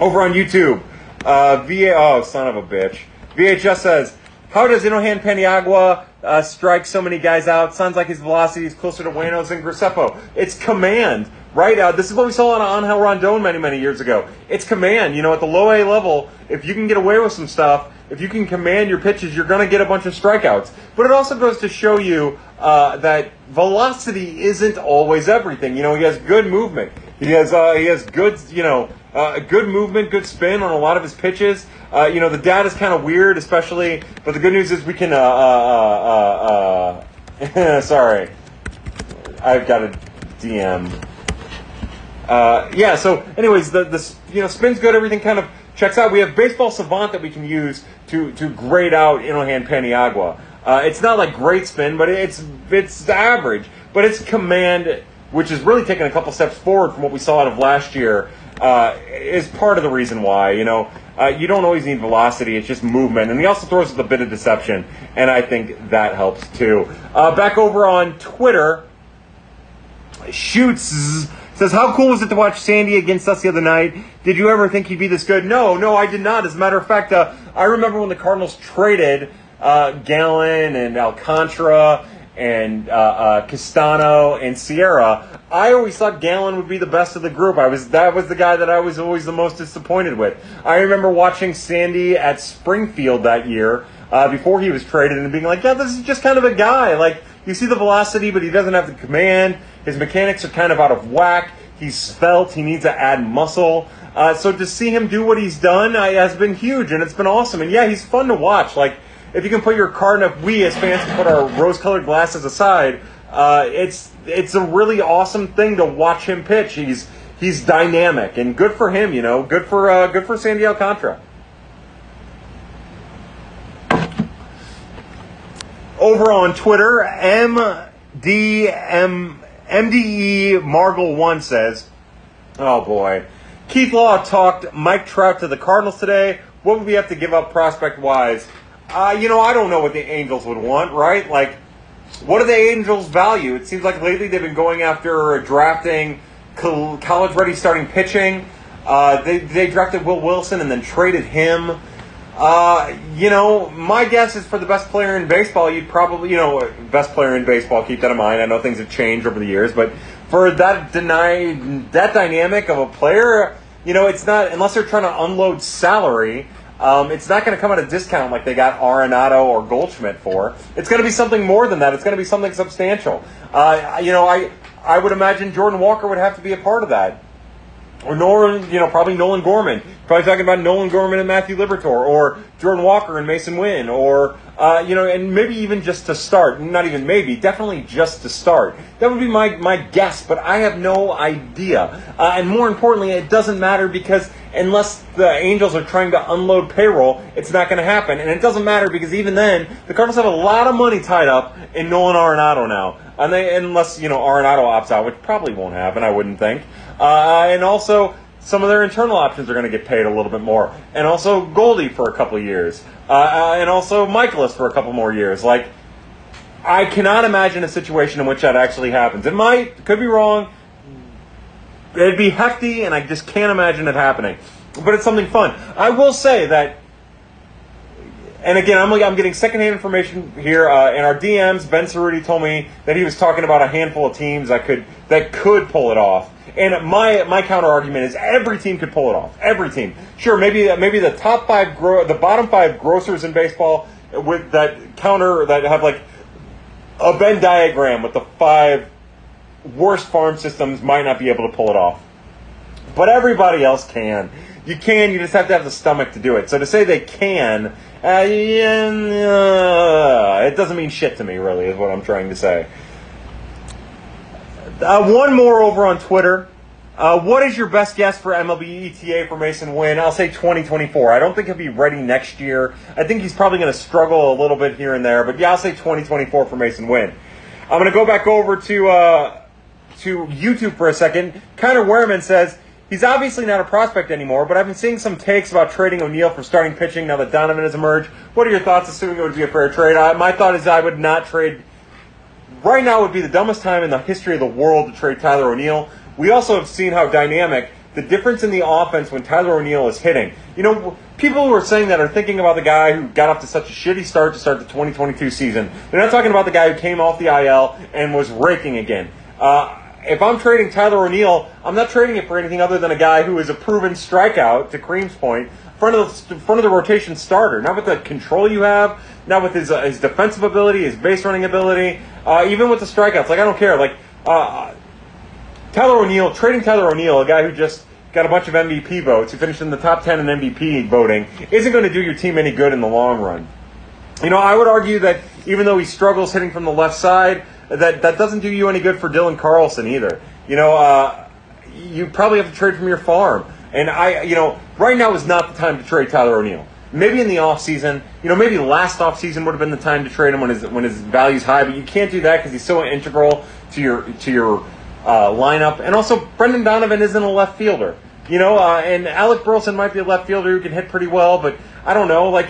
Over on YouTube, uh, VA, oh, son of a bitch. VHS says, how does Inohan Paniagua uh, strike so many guys out? Sounds like his velocity is closer to Waino's than Graceffo. It's command, right? Uh, this is what we saw on Angel Rondon many, many years ago. It's command. You know, at the low A level, if you can get away with some stuff, if you can command your pitches, you're going to get a bunch of strikeouts. But it also goes to show you uh, that velocity isn't always everything. You know, he has good movement. He has uh, he has good, you know, uh, good movement, good spin on a lot of his pitches. Uh, you know, the data is kind of weird, especially. But the good news is we can. Uh, uh, uh sorry, I've got a DM. yeah. So, anyways, the the you know spin's good. Everything kind of checks out. We have Baseball Savant that we can use to to grade out Inohan Paniagua. it's not like great spin, but it's it's average. But it's command which is really taking a couple steps forward from what we saw out of last year, uh, is part of the reason why. You know, uh, you don't always need velocity; it's just movement, and he also throws with a bit of deception, and I think that helps too. Uh, back over on Twitter, shoots says, How cool was it to watch Sandy against us the other night? Did you ever think he'd be this good? No, no, I did not. As a matter of fact, uh, I remember when the Cardinals traded uh, Gallen and Alcantara and uh, uh, Castano and Sierra. I always thought Gallen would be the best of the group. I was that was the guy that I was always the most disappointed with. I remember watching Sandy at Springfield that year uh, before he was traded and being like, yeah, this is just kind of a guy. Like you see the velocity, but he doesn't have the command. His mechanics are kind of out of whack. He's svelte. He needs to add muscle. Uh, so to see him do what he's done uh, has been huge, and it's been awesome. And yeah, he's fun to watch. Like if you can put your card up, we as fans can put our rose-colored glasses aside. Uh, it's it's a really awesome thing to watch him pitch. He's he's dynamic and good for him. You know, good for uh, good for Sandy Alcantara. Over on Twitter, MDM MDE Margle One says, "Oh boy." Keith Law talked Mike Trout to the Cardinals today. What would we have to give up prospect wise? Uh, you know, I don't know what the Angels would want, right? Like, what do the Angels value? It seems like lately they've been going after drafting college ready starting pitching. Uh, they, they drafted Will Wilson and then traded him. Uh, you know, my guess is for the best player in baseball, you'd probably, you know, best player in baseball, keep that in mind. I know things have changed over the years, but for that deny, that dynamic of a player, you know, it's not, unless they're trying to unload salary, um, it's not going to come at a discount like they got Arenado or Goldschmidt for. It's going to be something more than that. It's going to be something substantial. Uh, you know, I I would imagine Jordan Walker would have to be a part of that or Nolan, you know, probably Nolan Gorman. Probably talking about Nolan Gorman and Matthew Liberatore, or Jordan Walker and Masyn Winn, or uh, you know, and maybe even just to start. Not even maybe, definitely just to start. That would be my my guess, but I have no idea. Uh, and more importantly, it doesn't matter because unless the Angels are trying to unload payroll, it's not going to happen. And it doesn't matter because even then, the Cardinals have a lot of money tied up in Nolan Arenado now, and they unless you know Arenado opts out, which probably won't happen, I wouldn't think. Uh, and also, some of their internal options are going to get paid a little bit more. And also Goldie for a couple years. Uh, uh, and also Mikolas for a couple more years. Like, I cannot imagine a situation in which that actually happens. It might, could be wrong. It'd be hefty, and I just can't imagine it happening. But it's something fun. I will say that, and again, I'm, I'm getting secondhand information here. Uh, in our DMs, Ben Cerruti told me that he was talking about a handful of teams that could that could pull it off. And my my counter argument is every team could pull it off. Every team. Sure, maybe maybe the top five, gro- the bottom five grocers in baseball with that counter that have like a Venn diagram with the five worst farm systems might not be able to pull it off. But everybody else can. You can. You just have to have the stomach to do it. So to say they can, uh, yeah, it doesn't mean shit to me. Really, is what I'm trying to say. Uh, one more over on Twitter. Uh, what is your best guess for MLB ETA for Masyn Winn? I'll say 2024. I don't think he'll be ready next year. I think he's probably going to struggle a little bit here and there, but yeah, I'll say 2024 for Masyn Winn. I'm going to go back over to uh, to YouTube for a second. Connor Wehrman says he's obviously not a prospect anymore, but I've been seeing some takes about trading O'Neill for starting pitching now that Donovan has emerged. What are your thoughts, assuming it would be a fair trade? Uh, my thought is I would not trade right now would be the dumbest time in the history of the world to trade Tyler O'Neill. We also have seen how dynamic the difference in the offense when Tyler O'Neill is hitting. You know, people who are saying that are thinking about the guy who got off to such a shitty start to start the 2022 season. They're not talking about the guy who came off the IL and was raking again. Uh, if I'm trading Tyler O'Neill, I'm not trading it for anything other than a guy who is a proven strikeout, to Kareem's point, front of the front of the rotation starter. Not with the control you have, not with his uh, his defensive ability, his base running ability, uh, even with the strikeouts. Like I don't care. Like uh, Tyler O'Neill, trading Tyler O'Neill, a guy who just got a bunch of MVP votes, who finished in the top ten in MVP voting, isn't going to do your team any good in the long run. You know, I would argue that even though he struggles hitting from the left side, that that doesn't do you any good for Dylan Carlson either. You know, uh, you probably have to trade from your farm. And I, you know, right now is not the time to trade Tyler O'Neill. Maybe in the off season, you know, maybe last off season would have been the time to trade him when his when his value's high. But you can't do that because he's so integral to your to your uh, lineup. And also, Brendan Donovan isn't a left fielder. You know, uh, and Alec Burleson might be a left fielder who can hit pretty well, but I don't know. Like,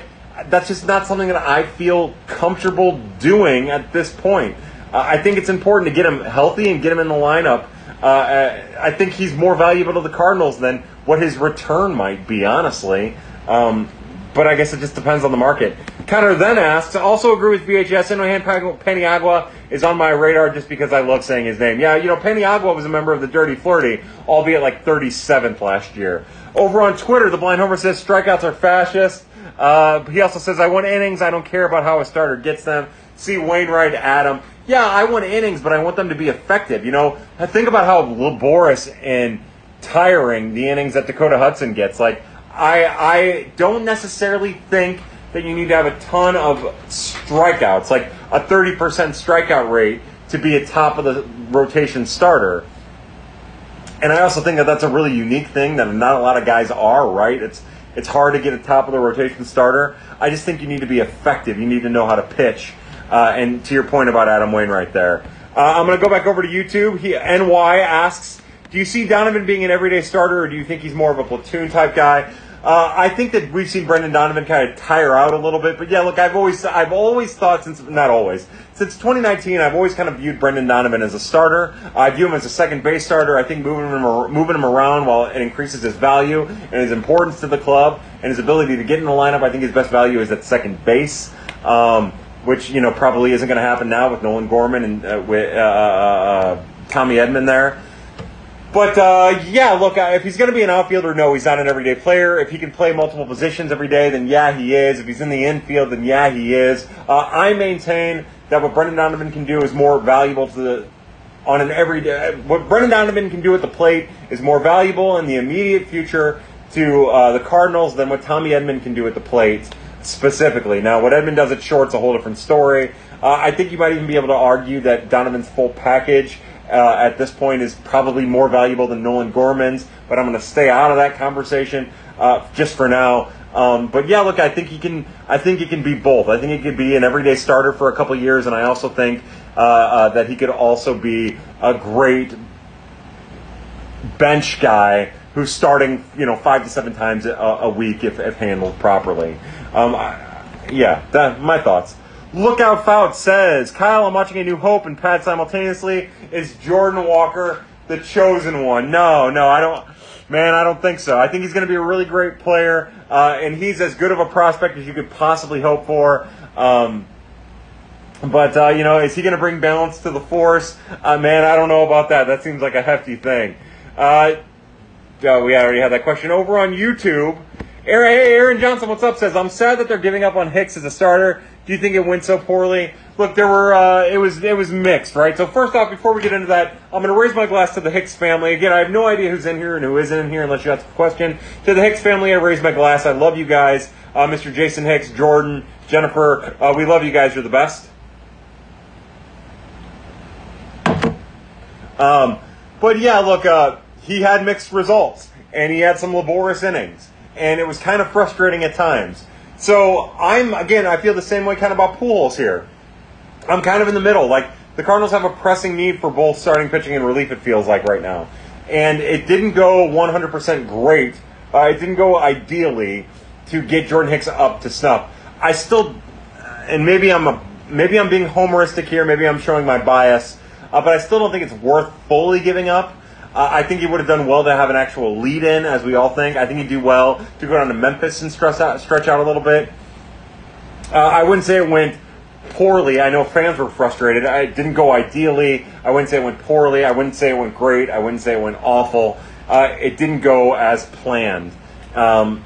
that's just not something that I feel comfortable doing at this point. Uh, I think it's important to get him healthy and get him in the lineup. Uh, I think he's more valuable to the Cardinals than what his return might be, honestly. Um, but I guess it just depends on the market. Connor then asks, also agree with VHS, Inohan Paniagua is on my radar just because I love saying his name. Yeah, you know, Paniagua was a member of the Dirty Flirty, albeit like 37th last year. Over on Twitter, the Blind Homer says strikeouts are fascist. Uh, he also says, I want innings. I don't care about how a starter gets them. See Wainwright, Adam. Yeah, I want innings, but I want them to be effective. You know, think about how laborious and tiring the innings that Dakota Hudson gets. Like, I, I don't necessarily think that you need to have a ton of strikeouts, like a 30% strikeout rate to be a top of the rotation starter. And I also think that that's a really unique thing that not a lot of guys are, right? It's it's hard to get a top of the rotation starter. I just think you need to be effective. You need to know how to pitch. Uh, and to your point about Adam Wainwright there, uh, I'm going to go back over to YouTube. He, NY asks, do you see Donovan being an everyday starter, or do you think he's more of a platoon type guy? Uh, I think that we've seen Brendan Donovan kind of tire out a little bit, but yeah, look, I've always, I've always thought since, not always, since 2019, I've always kind of viewed Brendan Donovan as a starter. I view him as a second base starter. I think moving him, moving him around while it increases his value and his importance to the club and his ability to get in the lineup, I think his best value is at second base. Um, which you know probably isn't going to happen now with Nolan Gorman and uh, with uh, uh, uh Tommy Edman there. But uh, yeah, look, uh, if he's going to be an outfielder, no, he's not an everyday player. If he can play multiple positions every day, then yeah, he is. If he's in the infield, then yeah, he is. Uh, I maintain that what Brendan Donovan can do is more valuable to the on an everyday. What Brendan Donovan can do at the plate is more valuable in the immediate future to uh, the Cardinals than what Tommy Edman can do at the plate specifically. Now, what Edman does at short's a whole different story. Uh, I think you might even be able to argue that Donovan's full package uh, at this point is probably more valuable than Nolan Gorman's, but I'm going to stay out of that conversation uh, just for now. Um, but yeah, look, I think he can. I think he can be both. I think he could be an everyday starter for a couple years, and I also think uh, uh, that he could also be a great bench guy who's starting, you know, five to seven times a, a week if, if handled properly. Um, I, yeah, that, my thoughts. Lookout Fout says, Kyle, I'm watching A New Hope and Pat simultaneously. Is Jordan Walker the chosen one? No, no, I don't. Man, I don't think so. I think he's going to be a really great player, uh, and he's as good of a prospect as you could possibly hope for. Um, but uh, you know, is he going to bring balance to the force? Uh, man, I don't know about that. That seems like a hefty thing. Uh, oh, we already had that question over on YouTube. Aaron, hey, Aaron Johnson, what's up? Says I'm sad that they're giving up on Hicks as a starter. Do you think it went so poorly? Look, there were uh, it was it was mixed, right? So first off, before we get into that, I'm going to raise my glass to the Hicks family. Again, I have no idea who's in here and who isn't in here, unless you ask a question. To the Hicks family, I raise my glass. I love you guys, uh, Mr. Jason Hicks, Jordan, Jennifer. Uh, we love you guys. You're the best. Um, but yeah, look, uh, he had mixed results, and he had some laborious innings, and it was kind of frustrating at times. So I'm again, I feel the same way kind of about Pujols here. I'm kind of in the middle. Like the Cardinals have a pressing need for both starting pitching and relief. It feels like right now, and it didn't go 100% great. Uh, it didn't go ideally to get Jordan Hicks up to snuff. I still, and maybe I'm a maybe I'm being homeristic here. Maybe I'm showing my bias, uh, but I still don't think it's worth fully giving up. Uh, I think he would have done well to have an actual lead in, as we all think. I think he'd do well to go down to Memphis and stretch out, stretch out a little bit. Uh, I wouldn't say it went poorly. I know fans were frustrated. I didn't go ideally. I wouldn't say it went poorly. I wouldn't say it went great. I wouldn't say it went awful. Uh, it didn't go as planned. Um,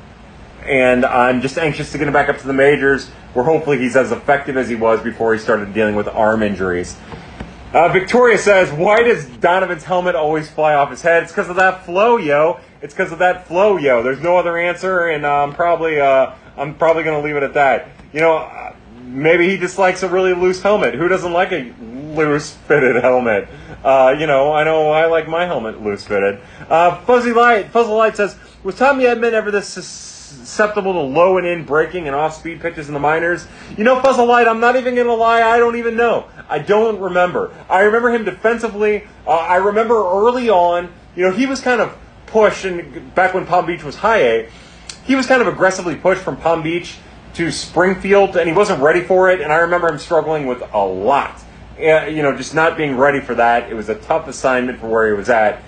and I'm just anxious to get him back up to the majors, where hopefully he's as effective as he was before he started dealing with arm injuries. Uh, Victoria says, "Why does Donovan's helmet always fly off his head? It's because of that flow, yo. It's because of that flow, yo. There's no other answer, and uh, I'm probably uh, I'm probably gonna leave it at that. You know, uh, maybe he just likes a really loose helmet. Who doesn't like a loose fitted helmet? Uh, you know, I know I like my helmet loose fitted. Uh, Fuzzy Light, Fuzzy Light says, was Tommy Edman ever this susceptible to low and in breaking and off speed pitches in the minors? You know, Fuzzle Light, I'm not even going to lie, I don't even know. I don't remember. I remember him defensively. Uh, I remember early on, you know, he was kind of pushed, and back when Palm Beach was high A, he was kind of aggressively pushed from Palm Beach to Springfield, and he wasn't ready for it. And I remember him struggling with a lot. You know, just not being ready for that. It was a tough assignment for where he was at.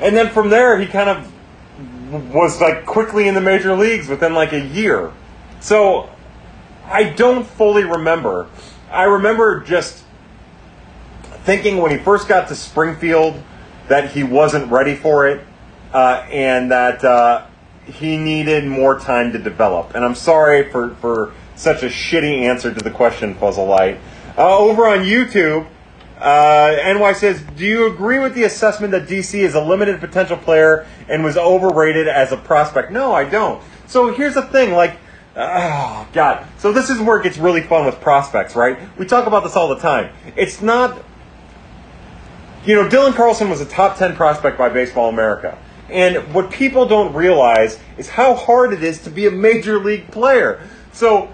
And then from there, he kind of was like quickly in the major leagues within like a year. So I don't fully remember. I remember just thinking when he first got to Springfield that he wasn't ready for it uh, and that uh, he needed more time to develop. And I'm sorry for, for such a shitty answer to the question, Puzzle Light. Uh, over on YouTube, uh, NY says, Do you agree with the assessment that DC is a limited potential player and was overrated as a prospect? No, I don't. So here's the thing like, oh, God. So this is where it gets really fun with prospects, right? We talk about this all the time. It's not. You know, Dylan Carlson was a top 10 prospect by Baseball America. And what people don't realize is how hard it is to be a major league player. So,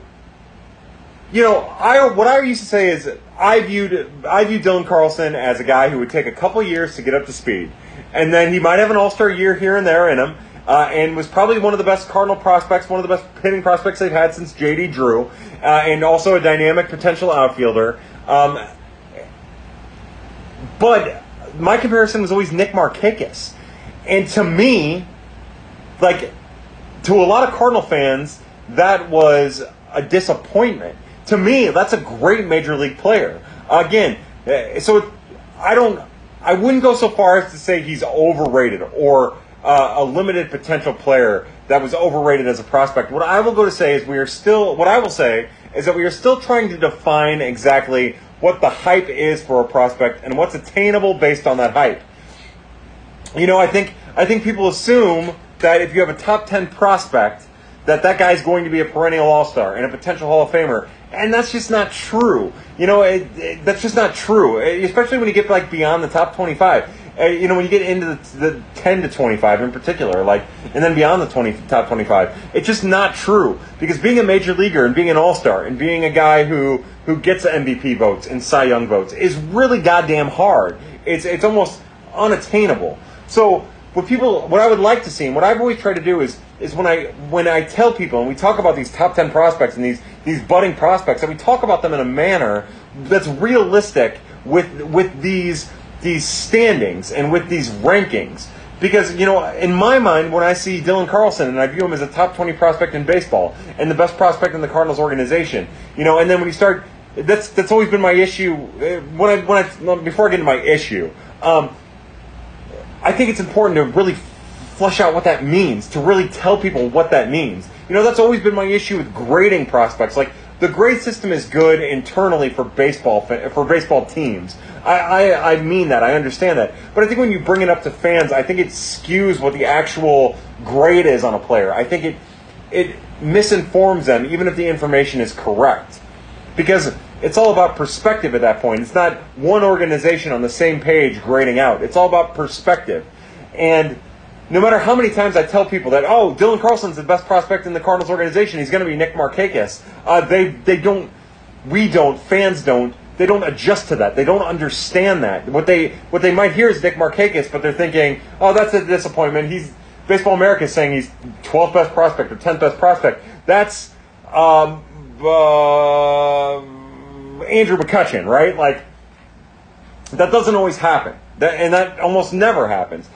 you know, I what I used to say is I viewed I viewed Dylan Carlson as a guy who would take a couple years to get up to speed, and then he might have an All Star year here and there in him, uh, and was probably one of the best Cardinal prospects, one of the best hitting prospects they've had since J.D. Drew, uh, and also a dynamic potential outfielder. Um, but my comparison was always Nick Markakis. And to me, like, to a lot of Cardinal fans, that was a disappointment. To me, that's a great major league player. Again, eh, so I don't, I wouldn't go so far as to say he's overrated or uh, a limited potential player that was overrated as a prospect. What I will go to say is we are still, what I will say is that we are still trying to define exactly what the hype is for a prospect and what's attainable based on that hype. You know, I think I think people assume that if you have a top 10 prospect, that that guy's going to be a perennial all-star and a potential Hall of Famer. And that's just not true. You know, it, it, that's just not true, especially when you get like beyond the top 25. Uh, you know, when you get into the, the, 10 to 25 in particular, like, and then beyond the 20, top 25, it's just not true. Because being a major leaguer and being an all-star and being a guy who, who gets MVP votes and Cy Young votes is really goddamn hard. It's, it's almost unattainable. So what people, what I would like to see, and what I've always tried to do is, is when I when I tell people and we talk about these top ten prospects and these these budding prospects, that we talk about them in a manner that's realistic with with these these standings and with these rankings. Because, you know, in my mind, when I see Dylan Carlson and I view him as a top 20 prospect in baseball and the best prospect in the Cardinals organization, you know, and then when you start, that's that's always been my issue. Uh, when I, when I, before I get into my issue, um, I think it's important to really flesh out what that means, to really tell people what that means. You know, that's always been my issue with grading prospects. Like, the grade system is good internally for baseball for baseball teams. I, I, I mean that. I understand that. But I think when you bring it up to fans, I think it skews what the actual grade is on a player. I think it it misinforms them, even if the information is correct, because it's all about perspective at that point. It's not one organization on the same page grading out. It's all about perspective. And no matter how many times I tell people that, oh, Dylan Carlson's the best prospect in the Cardinals organization, he's going to be Nick Markakis, uh, they, they don't, we don't, fans don't, they don't adjust to that. They don't understand that. What they, what they might hear is Nick Markakis, but they're thinking, oh, that's a disappointment. He's, Baseball America is saying he's 12th best prospect or 10th best prospect. That's, um, uh, Andrew McCutchen, right? Like, that doesn't always happen. That, and that almost never happens.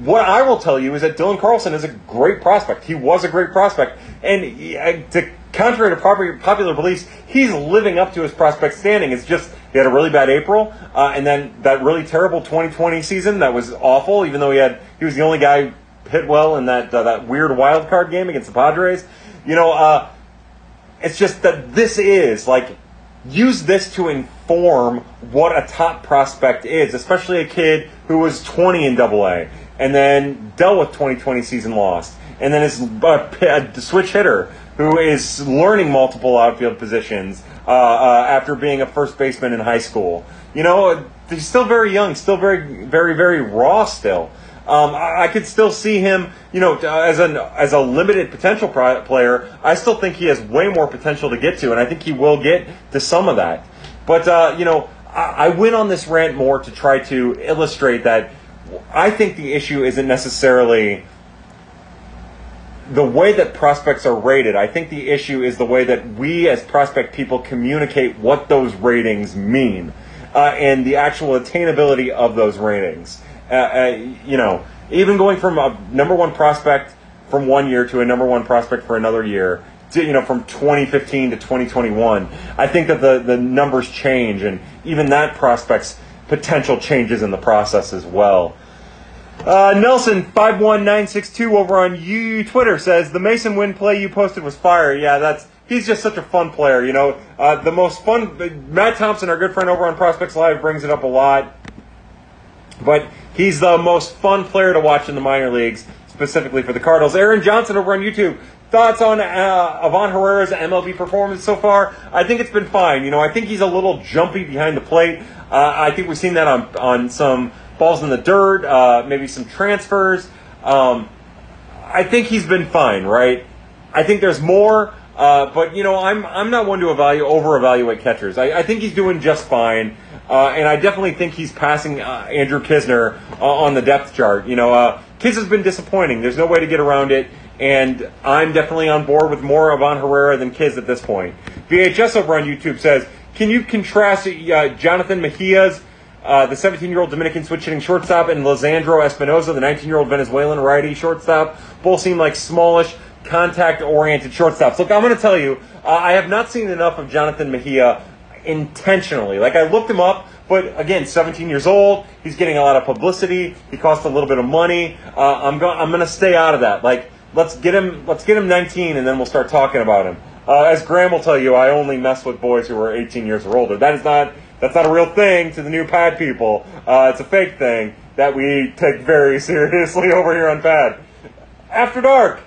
What I will tell you is that Dylan Carlson is a great prospect. He was a great prospect. And to, contrary to popular beliefs, he's living up to his prospect standing. It's just he had a really bad April, uh, and then that really terrible 2020 season that was awful. Even though he had, he was the only guy hit well in that uh, that weird wild card game against the Padres. You know, uh, it's just that this is like use this to inform what a top prospect is, especially a kid who was 20 in Double A and then dealt with 2020 season lost, and then is a, a switch hitter who is learning multiple outfield positions uh, uh, after being a first baseman in high school. You know, he's still very young, still very, very, very raw still. Um, I, I, could still see him, you know, as an as a limited potential player. I still think he has way more potential to get to, and I think he will get to some of that. But uh, you know, I, I went on this rant more to try to illustrate that I think the issue isn't necessarily the way that prospects are rated. I think the issue is the way that we as prospect people communicate what those ratings mean uh, and the actual attainability of those ratings. Uh, uh, you know, even going from a number one prospect from one year to a number one prospect for another year. To, you know, from 2015 to 2021, I think that the, the numbers change, and even that prospect's potential changes in the process as well. Uh, Nelson five one nine six two over on you Twitter says the Masyn Winn play you posted was fire. Yeah, that's he's just such a fun player. You know, uh, the most fun. Matt Thompson, our good friend over on Prospects Live, brings it up a lot. But he's the most fun player to watch in the minor leagues, specifically for the Cardinals. Aaron Johnson over on YouTube. Thoughts on uh, Ivan Herrera's MLB performance so far? I think it's been fine. You know, I think he's a little jumpy behind the plate. Uh, I think we've seen that on on some balls in the dirt, uh, maybe some transfers. Um, I think he's been fine, right? I think there's more, uh, but you know, I'm I'm not one to evaluate over evaluate catchers. I, I, think he's doing just fine, uh, and I definitely think he's passing uh, Andrew Knizner uh, on the depth chart. You know, uh, Kiz has been disappointing. There's no way to get around it. And I'm definitely on board with more of Ivan Herrera than Kiz at this point. VHS over on YouTube says, can you contrast uh, Jonathan Mejia's uh, the 17 year old Dominican switch hitting shortstop, and Lisandro Espinosa, the 19 year old Venezuelan righty shortstop. Both seem like smallish, contact oriented shortstops. Look, I'm going to tell you, uh, I have not seen enough of Jonathan Mejia intentionally. Like, I looked him up. But again, 17 years old, he's getting a lot of publicity. He costs a little bit of money. Uh, I'm going. I'm going to stay out of that. Like, let's get him. Let's get him 19, and then we'll start talking about him. Uh, as Graham will tell you, I only mess with boys who are 18 years or older. That is not that's not a real thing to the new pad people. Uh, it's a fake thing that we take very seriously over here on pad. After dark.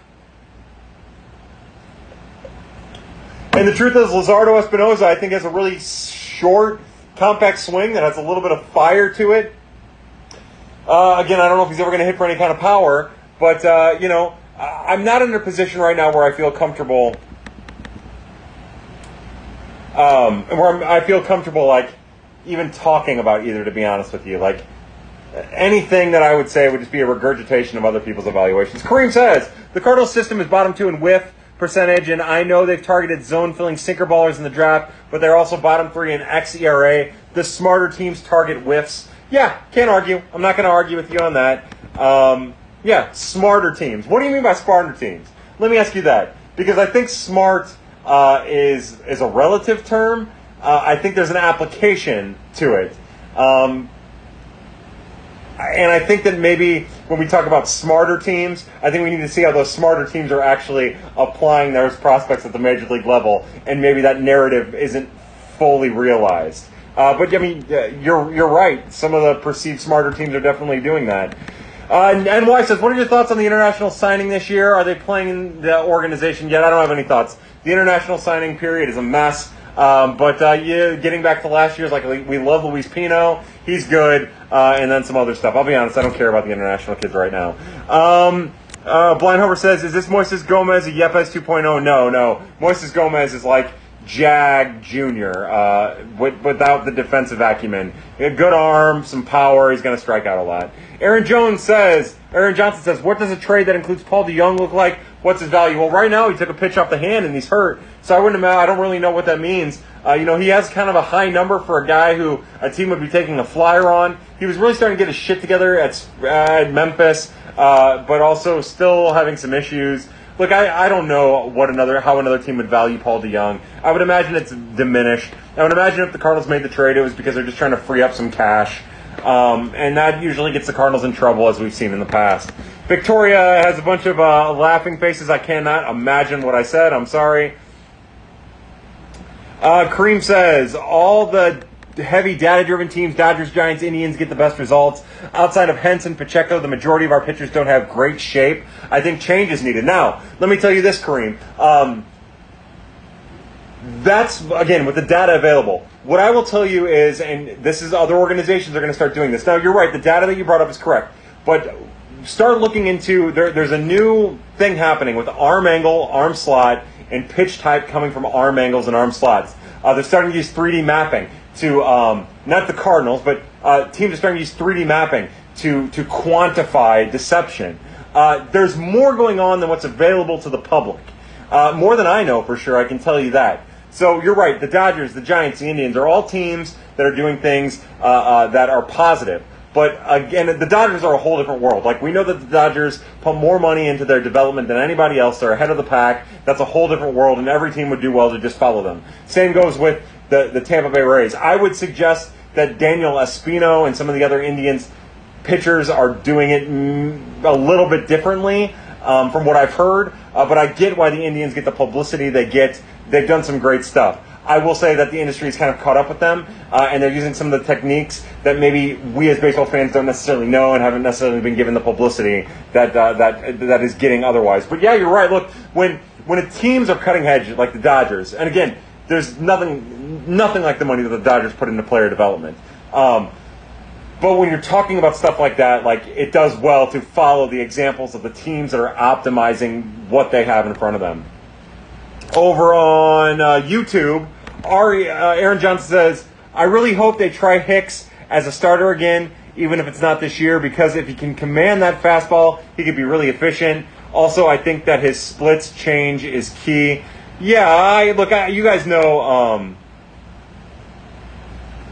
And the truth is, Luzardo Espinosa, I think, has a really short, compact swing that has a little bit of fire to it. Uh, again, I don't know if he's ever going to hit for any kind of power, but, uh, you know, I'm not in a position right now where I feel comfortable. Um, where I'm, I feel comfortable, like, even talking about either, to be honest with you. Like, anything that I would say would just be a regurgitation of other people's evaluations. Kareem says the Cardinals system is bottom two in whiff percentage, and I know they've targeted zone filling sinker ballers in the draft, but they're also bottom three in xERA. The smarter teams target whiffs. Yeah, can't argue. I'm not going to argue with you on that. Um, yeah, smarter teams. What do you mean by smarter teams? Let me ask you that because I think smart uh, is is a relative term uh, I think there's an application to it. Um, and I think that maybe when we talk about smarter teams, I think we need to see how those smarter teams are actually applying those prospects at the major league level, and maybe that narrative isn't fully realized. Uh, but I mean, uh, you're you're right. Some of the perceived smarter teams are definitely doing that. Uh, and NY says, "What are your thoughts on the international signing this year? Are they playing in the organization yet?" I don't have any thoughts. The international signing period is a mess. Um, but uh, yeah, getting back to last year's, like we love Luis Pino, he's good, uh, and then some other stuff. I'll be honest, I don't care about the international kids right now. Um, uh, Blind Homer says, "Is this Moises Gomez a Yepez 2.0?" No, no. Moises Gomez is like Jag Jr. Uh, with, without the defensive acumen. Good arm, some power. He's going to strike out a lot. Aaron Jones says, Aaron Johnson says, what does a trade that includes Paul DeJong look like? What's his value? Well, right now he took a pitch off the hand and he's hurt, so I wouldn't. I don't really know what that means. Uh, you know, he has kind of a high number for a guy who a team would be taking a flyer on. He was really starting to get his shit together at, at Memphis, uh, but also still having some issues. Look, I, I don't know what another how another team would value Paul DeJong. I would imagine it's diminished. I would imagine if the Cardinals made the trade, it was because they're just trying to free up some cash. Um, and that usually gets the Cardinals in trouble, as we've seen in the past. Victoria has a bunch of uh, laughing faces. I cannot imagine what I said. I'm sorry. Uh, Kareem says all the heavy data-driven teams, Dodgers, Giants, Indians, get the best results. Outside of Henson, Pacheco, the majority of our pitchers don't have great shape. I think change is needed. Now, let me tell you this, Kareem. Um, that's again with the data available. What I will tell you is, and this is other organizations are going to start doing this. Now, you're right. The data that you brought up is correct, but start looking into there, there's a new thing happening with arm angle, arm slot, and pitch type coming from arm angles and arm slots. Uh, they're starting to use 3D mapping. to um, not the Cardinals, but uh, teams are starting to use 3D mapping to to quantify deception. Uh, there's more going on than what's available to the public. Uh, more than I know for sure, I can tell you that. So you're right. The Dodgers, the Giants, the Indians are all teams that are doing things uh, uh, that are positive. But again, the Dodgers are a whole different world. Like we know that the Dodgers put more money into their development than anybody else. They're ahead of the pack. That's a whole different world, and every team would do well to just follow them. Same goes with the, the Tampa Bay Rays. I would suggest that Daniel Espino and some of the other Indians pitchers are doing it a little bit differently um, from what I've heard. Uh, but I get why the Indians get the publicity they get. They've done some great stuff. I will say that the industry is kind of caught up with them, uh, and they're using some of the techniques that maybe we as baseball fans don't necessarily know and haven't necessarily been given the publicity that uh, that that is getting otherwise. But yeah, you're right. Look, when when teams are cutting edge like the Dodgers, and again, there's nothing nothing like the money that the Dodgers put into player development. Um, but when you're talking about stuff like that, like it does well to follow the examples of the teams that are optimizing what they have in front of them. Over on uh, YouTube, Ari, uh, Aaron Johnson says, I really hope they try Hicks as a starter again, even if it's not this year, because if he can command that fastball, he could be really efficient. Also, I think that his splits change is key. Yeah, I look. I, you guys know. Um,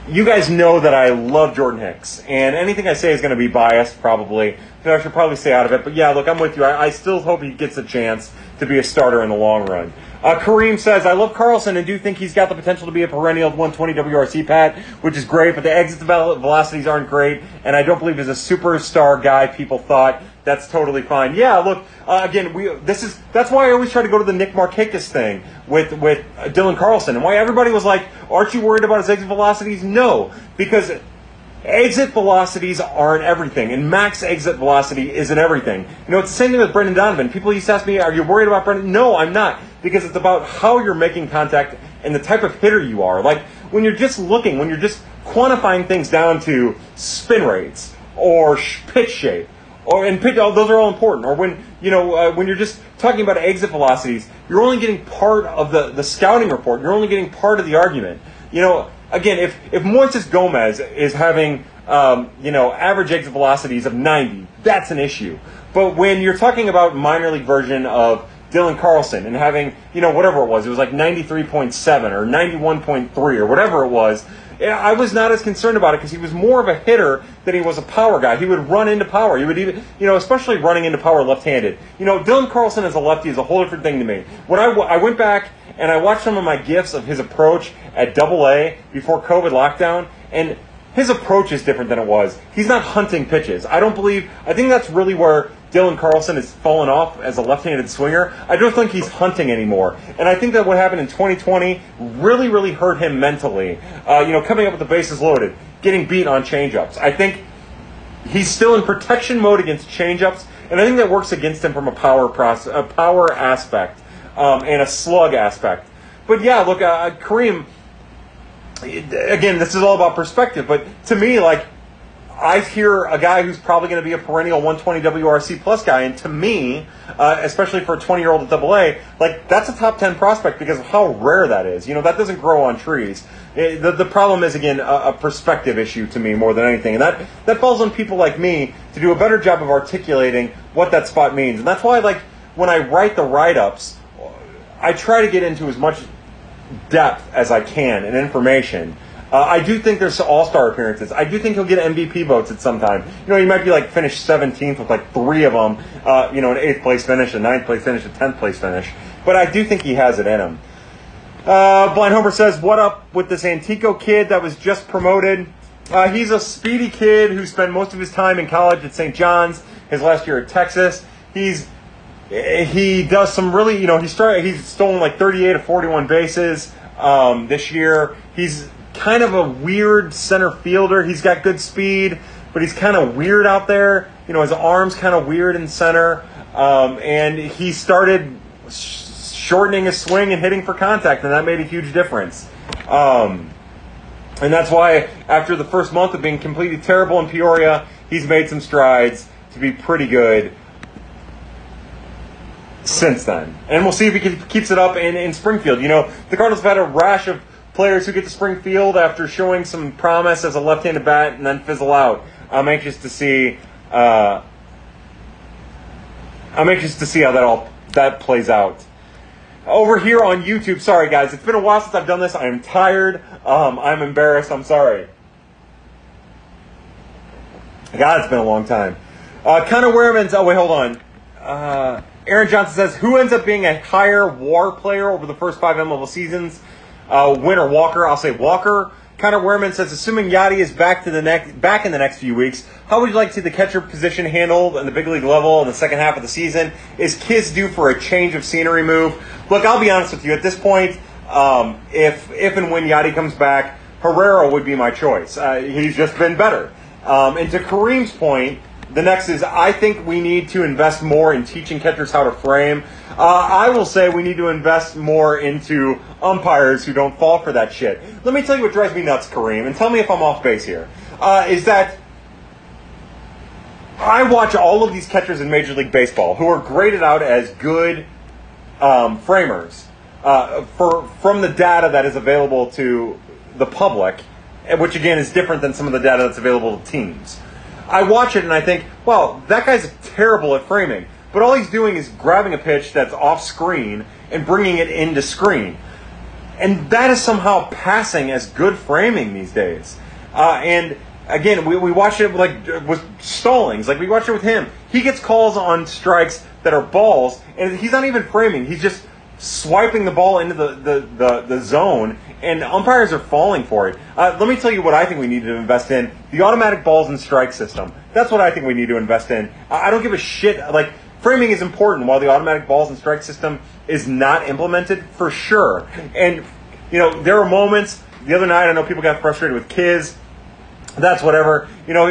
you guys know that I love Jordan Hicks, and anything I say is going to be biased, probably. So I should probably stay out of it. But yeah, look, I'm with you. I, I still hope he gets a chance to be a starter in the long run. Uh, Kareem says, I love Carlson and do think he's got the potential to be a perennial 120 WRC Pat, which is great, but the exit velocities aren't great, and I don't believe he's a superstar guy people thought. That's totally fine. Yeah, look, uh, again, we this is that's why I always try to go to the Nick Markakis thing with with uh, Dylan Carlson, and why everybody was like, "Aren't you worried about his exit velocities?" No, because exit velocities aren't everything, and max exit velocity isn't everything. You know, it's the same thing with Brendan Donovan. People used to ask me, "Are you worried about Brendan?" No, I'm not, because it's about how you're making contact and the type of hitter you are. Like when you're just looking, when you're just quantifying things down to spin rates or pitch shape or and pitch, oh, those are all important. Or when you know uh, when you're just talking about exit velocities, you're only getting part of the the scouting report. You're only getting part of the argument. You know, again, if if Moises Gomez is having um, you know average exit velocities of 90, that's an issue. But when you're talking about minor league version of Dylan Carlson and having, you know, whatever it was, it was like 93.7 or 91.3 or whatever it was, eh, I was not as concerned about it because he was more of a hitter than he was a power guy. He would run into power. He would even, you know, especially running into power left-handed. You know, Dylan Carlson as a lefty is a whole different thing to me. When I, I went back and I watched some of my gifs of his approach at Double A before COVID lockdown, and his approach is different than it was. He's not hunting pitches. I don't believe. I think that's really where Dylan Carlson has fallen off as a left-handed swinger. I don't think he's hunting anymore, and I think that what happened in 2020 really, really hurt him mentally. Uh, you know, coming up with the bases loaded, getting beat on changeups. I think he's still in protection mode against changeups, and I think that works against him from a power process, a power aspect, um, and a slug aspect. But yeah, look, uh, Kareem. Again, this is all about perspective, but to me, like I hear a guy who's probably going to be a perennial 120 WRC plus guy, and to me, uh, especially for a 20 year old at Double A, like that's a top 10 prospect because of how rare that is. You know, that doesn't grow on trees. It, the, the problem is again a, a, perspective issue to me more than anything, and that that falls on people like me to do a better job of articulating what that spot means, and that's why like when I write the write ups, I try to get into as much depth as I can and information uh, I do think there's all star appearances. I do think he'll get MVP votes at some time. You know, he might be like finish 17th with like three of them. Uh, you know, an eighth place finish, a ninth place finish, a tenth place finish. But I do think he has it in him. Uh, Blind Homer says, "What up with this Antico kid that was just promoted?" Uh, he's a speedy kid who spent most of his time in college at St. John's. His last year at Texas. He's he does some really, you know, he started. He's stolen like 38 of 41 bases um, this year. He's kind of a weird center fielder. He's got good speed, but he's kind of weird out there. You know, his arms kind of weird in center. Um, and he started sh- shortening his swing and hitting for contact, and that made a huge difference. Um, and that's why, after the first month of being completely terrible in Peoria, he's made some strides to be pretty good since then. And we'll see if he keeps it up in, in Springfield. You know, the Cardinals have had a rash of players who get to Springfield after showing some promise as a left-handed bat and then fizzle out. I'm anxious to see. Uh, I'm anxious to see how that all that plays out. Over here on YouTube, sorry guys, it's been a while since I've done this. I'm tired. Um, I'm embarrassed. I'm sorry. God, it's been a long time. Uh, Connor Wehrman's. Oh wait, hold on. Uh, Aaron Johnson says, "Who ends up being a higher WAR player over the first five MLB seasons? Uh, Winter Walker. I'll say Walker." Connor Wehrman says, assuming Yadi is back to the next back in the next few weeks, how would you like to see the catcher position handled in the big league level in the second half of the season? Is Kiz due for a change of scenery move? Look, I'll be honest with you. At this point, um, if if and when Yadi comes back, Herrera would be my choice. Uh, he's just been better. Um, and to Kareem's point, the next is I think we need to invest more in teaching catchers how to frame. Uh, I will say we need to invest more into umpires who don't fall for that shit. Let me tell you what drives me nuts, Kareem, and tell me if I'm off base here. Uh, is that I watch all of these catchers in Major League Baseball who are graded out as good um, framers uh, for from the data that is available to the public, which again is different than some of the data that's available to teams. I watch it and I think, well, that guy's terrible at framing. But all he's doing is grabbing a pitch that's off screen and bringing it into screen. And that is somehow passing as good framing these days. Uh, and again, we, we watch it like with Stallings, like we watch it with him. He gets calls on strikes that are balls, and he's not even framing. He's just swiping the ball into the, the, the, the zone, and umpires are falling for it. Uh, let me tell you what I think we need to invest in the automatic balls and strike system. That's what I think we need to invest in. I don't give a shit. Like, framing is important while the automatic balls and strike system is not implemented for sure. And, you know, there are moments, the other night, I know people got frustrated with Kiz that's whatever. You know,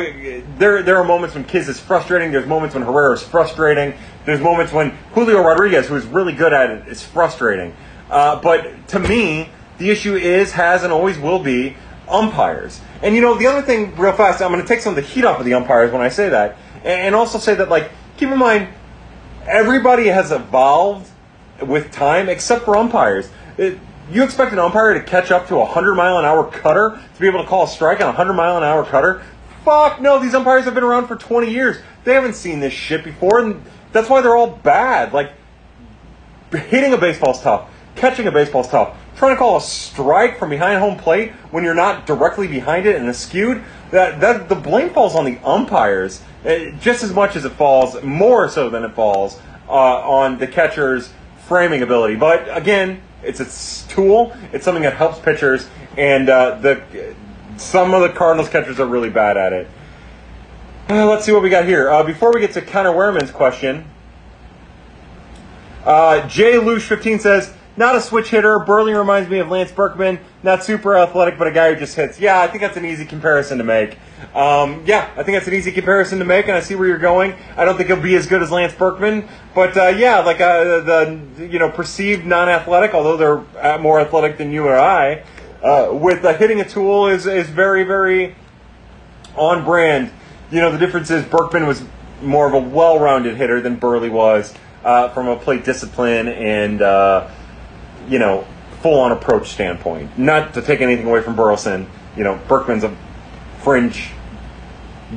there there are moments when Kiz is frustrating. There's moments when Herrera is frustrating. There's moments when Julio Rodriguez, who is really good at it, is frustrating. Uh, but to me, the issue is, has, and always will be umpires. And you know, the other thing, real fast, I'm going to take some of the heat off of the umpires when I say that, and also say that, like, keep in mind, everybody has evolved with time except for umpires. It, you expect an umpire to catch up to a 100 mile an hour cutter to be able to call a strike on a 100 mile an hour cutter? Fuck no, these umpires have been around for 20 years. They haven't seen this shit before, and that's why they're all bad. Like, hitting a baseball's tough, catching a baseball's tough. Trying to call a strike from behind home plate when you're not directly behind it and it's skewed, that, that the blame falls on the umpires eh, just as much as it falls, more so than it falls, uh, on the catcher's framing ability. But again, it's a tool. It's something that helps pitchers, and uh, the some of the Cardinals catchers are really bad at it. Uh, let's see what we got here. Uh, before we get to Connor Wehrman's question, uh, Jay Lush 15 says, not a switch hitter. Burley reminds me of Lance Berkman. Not super athletic, but a guy who just hits. Yeah, I think that's an easy comparison to make. Um, yeah, I think that's an easy comparison to make, and I see where you're going. I don't think he'll be as good as Lance Berkman, but uh, yeah, like uh, the you know perceived non-athletic, although they're uh, more athletic than you or I, uh, with uh, hitting a tool is is very very on brand. You know the difference is Berkman was more of a well-rounded hitter than Burley was uh, from a plate discipline and you know full-on approach standpoint. Not to take anything away from Burleson, you know Berkman's a fringe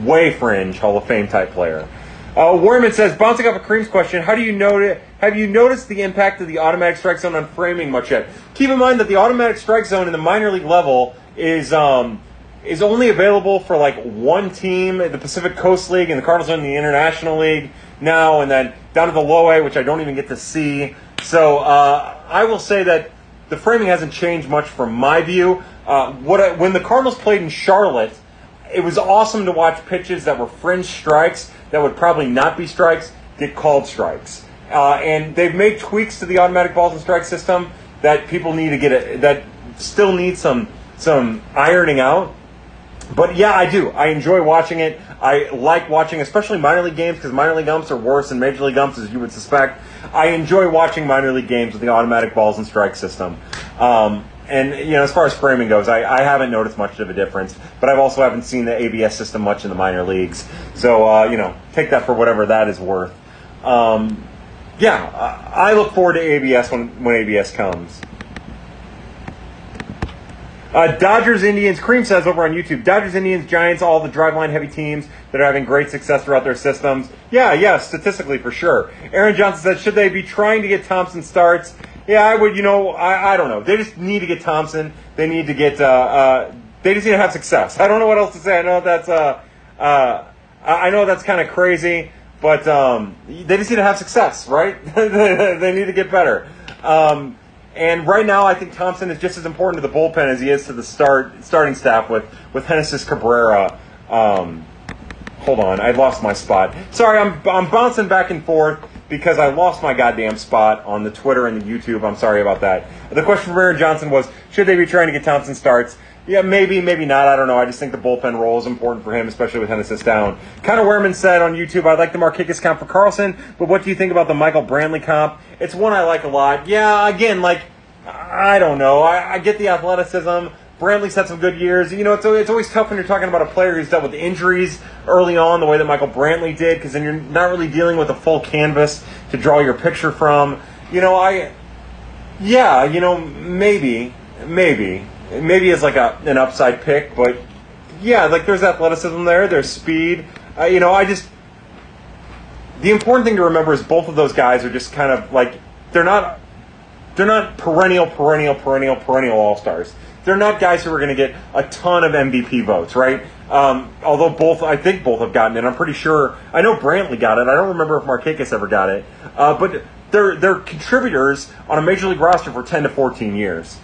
way fringe Hall of Fame type player. Uh, says, bouncing off a Kareem's question, how do you notice? Have you noticed the impact of the automatic strike zone on framing much yet? Keep in mind that the automatic strike zone in the minor league level is um, is only available for like one team, the Pacific Coast League, and the Cardinals are in the International League now, and then down to the low A, which I don't even get to see. So uh, I will say that the framing hasn't changed much from my view. Uh, what I, when the Cardinals played in Charlotte it was awesome to watch pitches that were fringe strikes that would probably not be strikes get called strikes. Uh, and they've made tweaks to the automatic balls and strike system that people need to get it, that still need some some ironing out. But yeah, I do. I enjoy watching it. I like watching, especially minor league games, because minor league umps are worse than major league umps, as you would suspect. I enjoy watching minor league games with the automatic balls and strike system. Um, and you know, as far as framing goes, I, I haven't noticed much of a difference, but I've also haven't seen the ABS system much in the minor leagues. So uh, you know, take that for whatever that is worth. Um, yeah, I, I look forward to ABS when when ABS comes. Uh, Dodgers, Indians, Cream says over on YouTube, Dodgers, Indians, Giants, all the driveline heavy teams that are having great success throughout their systems. Yeah, yeah, statistically for sure. Aaron Johnson said, should they be trying to get Thompson starts? Yeah, I would, you know, I, I don't know. They just need to get Thompson. They need to get, uh, uh, they just need to have success. I don't know what else to say. I know that's, uh, uh, I know that's kind of crazy, but um, they just need to have success, right? they need to get better. Um, and right now, I think Thompson is just as important to the bullpen as he is to the start starting staff with with Genesis Cabrera. Um, hold on, I lost my spot. Sorry, I'm I'm bouncing back and forth because I lost my goddamn spot on the Twitter and the YouTube. I'm sorry about that. The question from Aaron Johnson was, should they be trying to get Thompson starts? Yeah, maybe, maybe not. I don't know. I just think the bullpen role is important for him, especially with Hennessy down. Connor Wehrman said on YouTube, I like the Markakis comp for Carlson, but what do you think about the Michael Brantley comp? It's one I like a lot. Yeah, again, like, I don't know. I, I get the athleticism. Brantley's had some good years. You know, it's, it's always tough when you're talking about a player who's dealt with injuries early on, the way that Michael Brantley did, because then you're not really dealing with a full canvas to draw your picture from. You know, I, yeah, you know, maybe, maybe maybe as like a an upside pick, but yeah, like there's athleticism there, there's speed. Uh, you know, I just the important thing to remember is both of those guys are just kind of like they're not they're not perennial, perennial, perennial, perennial all stars. They're not guys who are going to get a ton of MVP votes, right? Um, although both, I think both have gotten it. I'm pretty sure. I know Brantley got it. I don't remember if Markakis ever got it. Uh, but they're they're contributors on a major league roster for 10 to 14 years.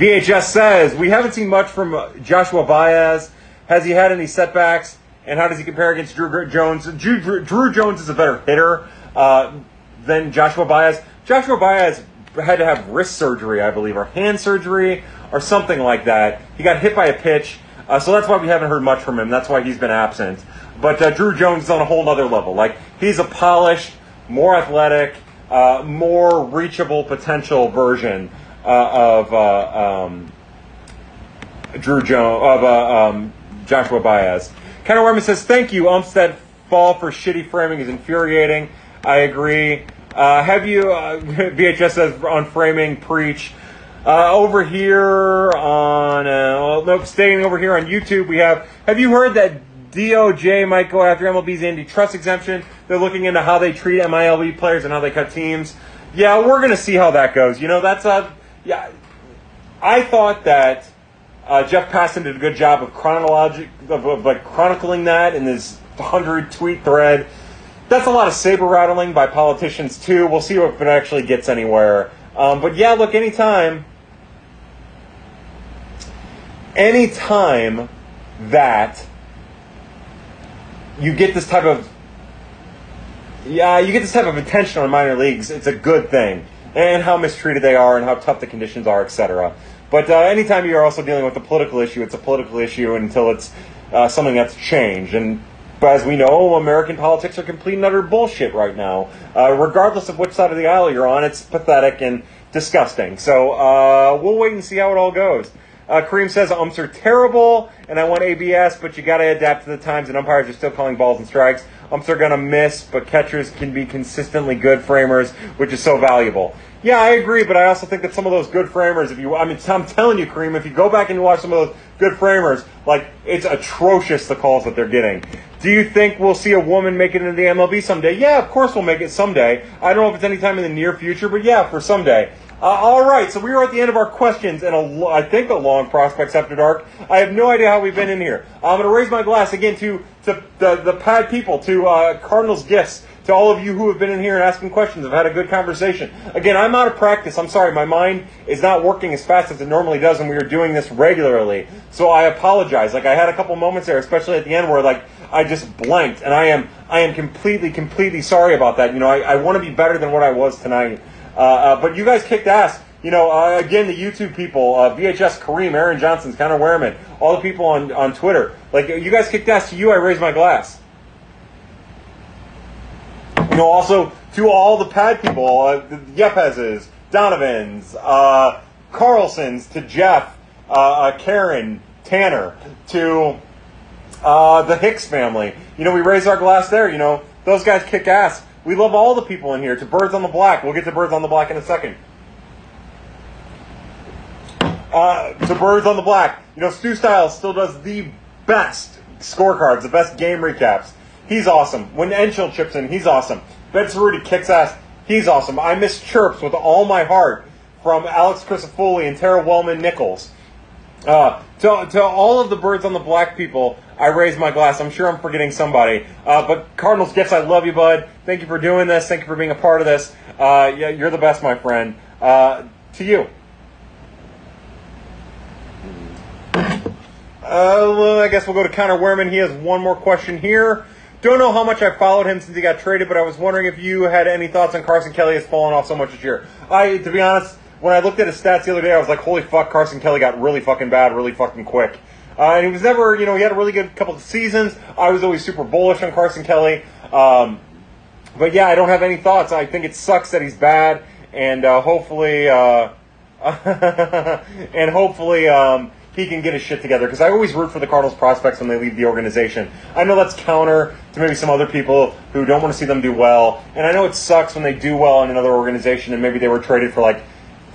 VHS says, we haven't seen much from uh, Joshua Baez. Has he had any setbacks? And how does he compare against Druw Jones? Druw, Druw, Druw Jones is a better hitter uh, than Joshua Baez. Joshua Baez had to have wrist surgery, I believe, or hand surgery, or something like that. He got hit by a pitch, uh, so that's why we haven't heard much from him. That's why he's been absent. But uh, Druw Jones is on a whole other level. Like he's a polished, more athletic, uh, more reachable potential version uh, of uh, um, Druw Jones of uh, um, Joshua Baez. Ken Wehrman says, "Thank you, Umstead. Fall for shitty framing is infuriating. I agree. Uh, have you uh, VHS says on framing preach." Uh, over here on, uh, nope, staying over here on YouTube, we have. Have you heard that DOJ might go after MLB's antitrust exemption? They're looking into how they treat MILB players and how they cut teams. Yeah, we're gonna see how that goes. You know, that's a yeah, I thought that uh, Jeff Passan did a good job of chronologic of, of like chronicling that in his hundred tweet thread. That's a lot of saber rattling by politicians too. We'll see if it actually gets anywhere. Um, but yeah, look, anytime, anytime that you get this type of yeah, you get this type of attention on minor leagues, it's a good thing and how mistreated they are and how tough the conditions are, etc. But uh, anytime you're also dealing with a political issue, it's a political issue until it's uh, something that's changed. And as we know, American politics are complete and utter bullshit right now. Uh, regardless of which side of the aisle you're on, it's pathetic and disgusting. So uh, we'll wait and see how it all goes. Uh, Kareem says umps are terrible, and I want ABS, but you got to adapt to the times, and umpires are still calling balls and strikes. Umps are going to miss, but catchers can be consistently good framers, which is so valuable. Yeah, I agree, but I also think that some of those good framers, if you, I mean, I'm telling you, Kareem, if you go back and watch some of those good framers, like, it's atrocious the calls that they're getting. Do you think we'll see a woman make it into the MLB someday? Yeah, of course we'll make it someday. I don't know if it's anytime in the near future, but yeah, for someday. Uh, all right, so we are at the end of our questions and a, I think a long prospects after dark. I have no idea how we've been in here. I'm going to raise my glass again to, to the, the pad people, to uh, Cardinals gifts, to all of you who have been in here and asking questions. I've had a good conversation. Again, I'm out of practice. I'm sorry, my mind is not working as fast as it normally does, and we are doing this regularly. So I apologize. Like I had a couple moments there, especially at the end, where like I just blanked, and I am I am completely completely sorry about that. You know, I, I want to be better than what I was tonight. Uh, uh, but you guys kicked ass. You know, uh, again, the YouTube people, VHS, Kareem, Aaron Johnson's, Connor Wehrman, all the people on, on Twitter. Like, you guys kicked ass. To you, I raise my glass. You know, also to all the pad people, uh, the Yepez's, Donovan's, uh, Carlson's, to Jeff, uh, Karen, Tanner, to the Hicks family. You know, we raise our glass there. You know, those guys kick ass. We love all the people in here. To Birds on the Black. We'll get to Birds on the Black in a second. Uh, to Birds on the Black. You know, Stu Styles still does the best scorecards, the best game recaps. He's awesome. When Enchil chips in, he's awesome. Ben Cerruti kicks ass. He's awesome. I miss chirps with all my heart from Alex Crisafulli and Tara Wellman Nichols. Uh, to, to all of the birds on the black people, I raise my glass. I'm sure I'm forgetting somebody. Uh, but Cardinals gifts, I love you, bud. Thank you for doing this. Thank you for being a part of this. Uh, yeah, you're the best, my friend. Uh, to you. Uh, well, I guess we'll go to Connor Wehrman. He has one more question here. Don't know how much I followed him since he got traded, but I was wondering if you had any thoughts on Carson Kelly has fallen off so much this year. I, to be honest, when I looked at his stats the other day, I was like, holy fuck, Carson Kelly got really fucking bad, really fucking quick. Uh, and he was never, you know, he had a really good couple of seasons. I was always super bullish on Carson Kelly. Um, but yeah, I don't have any thoughts. I think it sucks that he's bad, and uh, hopefully, uh, and hopefully, um, he can get his shit together because I always root for the Cardinals prospects when they leave the organization. I know that's counter to maybe some other people who don't want to see them do well, and I know it sucks when they do well in another organization and maybe they were traded for like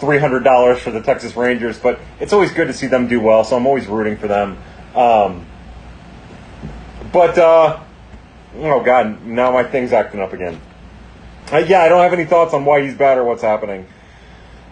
three hundred dollars for the Texas Rangers, but it's always good to see them do well, so I'm always rooting for them. Um, but uh, oh god, now my thing's acting up again. Uh, yeah, I don't have any thoughts on why he's bad or what's happening.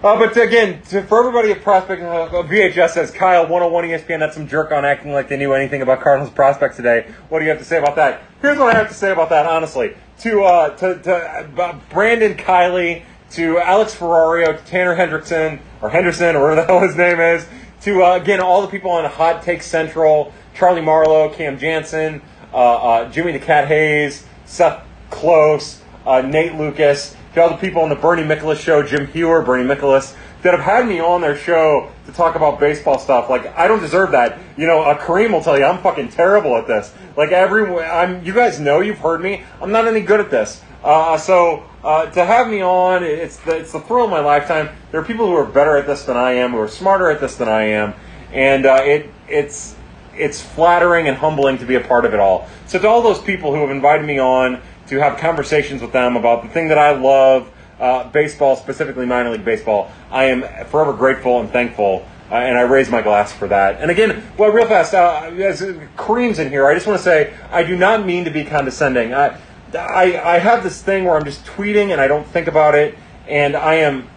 Uh, but again, to, for everybody at Prospect, uh, VHS says Kyle 101 ESPN. That's some jerk on acting like they knew anything about Cardinals prospects today. What do you have to say about that? Here's what I have to say about that, honestly. To uh, to, to uh, Brandon Kiley, to Alex Ferrario, to Tanner Hendrickson or Henderson or whatever the hell his name is. To uh, again all the people on Hot Take Central, Charlie Marlowe, Cam Janssen, uh, uh, Jimmy the Cat Hayes, Seth Close, uh, Nate Lucas to all the people on the Bernie Miklasz show, Jim Hewer, Bernie Miklasz, that have had me on their show to talk about baseball stuff. Like, I don't deserve that. You know, uh, Kareem will tell you I'm fucking terrible at this. Like, every, I'm, you guys know, you've heard me. I'm not any good at this. Uh, so, uh, to have me on, it's the, it's the thrill of my lifetime. There are people who are better at this than I am, who are smarter at this than I am, and uh, it, it's, it's flattering and humbling to be a part of it all. So, to all those people who have invited me on, to have conversations with them about the thing that I love, uh, baseball, specifically minor league baseball. I am forever grateful and thankful, uh, and I raise my glass for that. And again, well, real fast, uh, as Kareem's in here, I just want to say I do not mean to be condescending. I, I, I have this thing where I'm just tweeting and I don't think about it, and I am.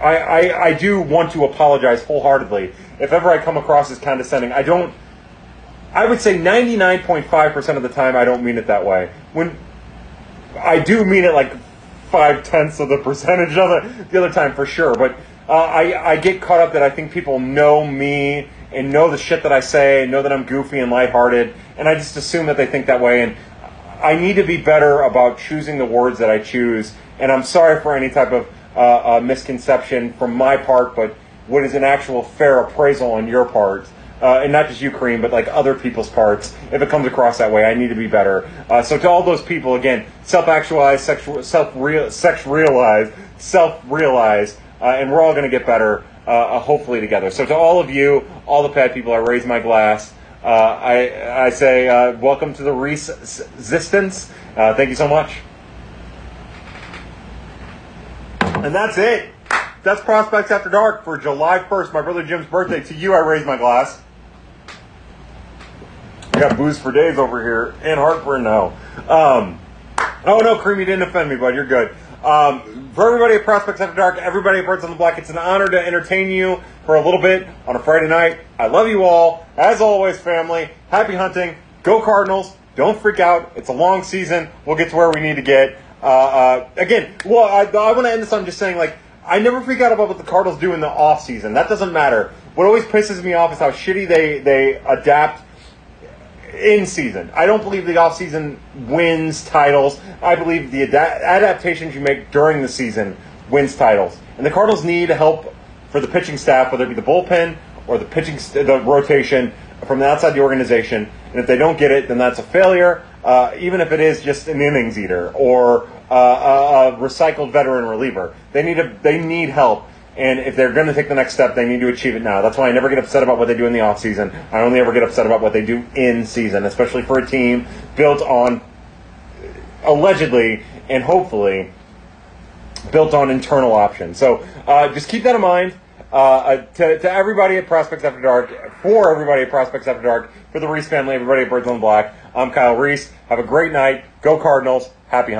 I, I, I do want to apologize wholeheartedly if ever I come across as condescending. I don't. I would say 99.5% of the time I don't mean it that way. When I do mean it like five tenths of the percentage of the other time for sure. But uh, I, I get caught up that I think people know me and know the shit that I say, and know that I'm goofy and lighthearted, and I just assume that they think that way. And I need to be better about choosing the words that I choose. And I'm sorry for any type of uh, uh, misconception from my part, but what is an actual fair appraisal on your part uh, and not just Kareem, but like other people's parts. If it comes across that way, I need to be better. Uh, so to all those people, again, self-actualized, sexual, self-real, sex-realized, self-realized, uh, and we're all going to get better, uh, hopefully together. So to all of you, all the bad people, I raise my glass. Uh, I I say welcome to the resistance. thank you so much. And that's it. That's Prospects After Dark for July 1st, my brother Jim's birthday. To you, I raise my glass. I got booze for days over here and heartburn now. Um, oh no, Creamy didn't offend me, bud. You're good. Um, for everybody at Prospects After Dark, everybody at Birds on the Black, it's an honor to entertain you for a little bit on a Friday night. I love you all. As always, family, happy hunting. Go Cardinals. Don't freak out. It's a long season. We'll get to where we need to get. Uh, uh, again, well, I, I want to end this on just saying, like, I never freak out about what the Cardinals do in the off season. That doesn't matter. What always pisses me off is how shitty they, they adapt in season. I don't believe the offseason wins titles. I believe the ad- adaptations you make during the season wins titles. And the Cardinals need help for the pitching staff, whether it be the bullpen or the pitching st- the rotation from the outside the organization. And if they don't get it, then that's a failure. Uh, even if it is just an innings eater or uh, a, a recycled veteran reliever, they need a, they need help. And if they're going to take the next step, they need to achieve it now. That's why I never get upset about what they do in the offseason. I only ever get upset about what they do in season, especially for a team built on allegedly and hopefully built on internal options. So uh, just keep that in mind. Uh, to, to everybody at Prospects After Dark, for everybody at Prospects After Dark, for the Reis family, everybody at Birds on Black, I'm Kyle Reis. Have a great night. Go Cardinals. Happy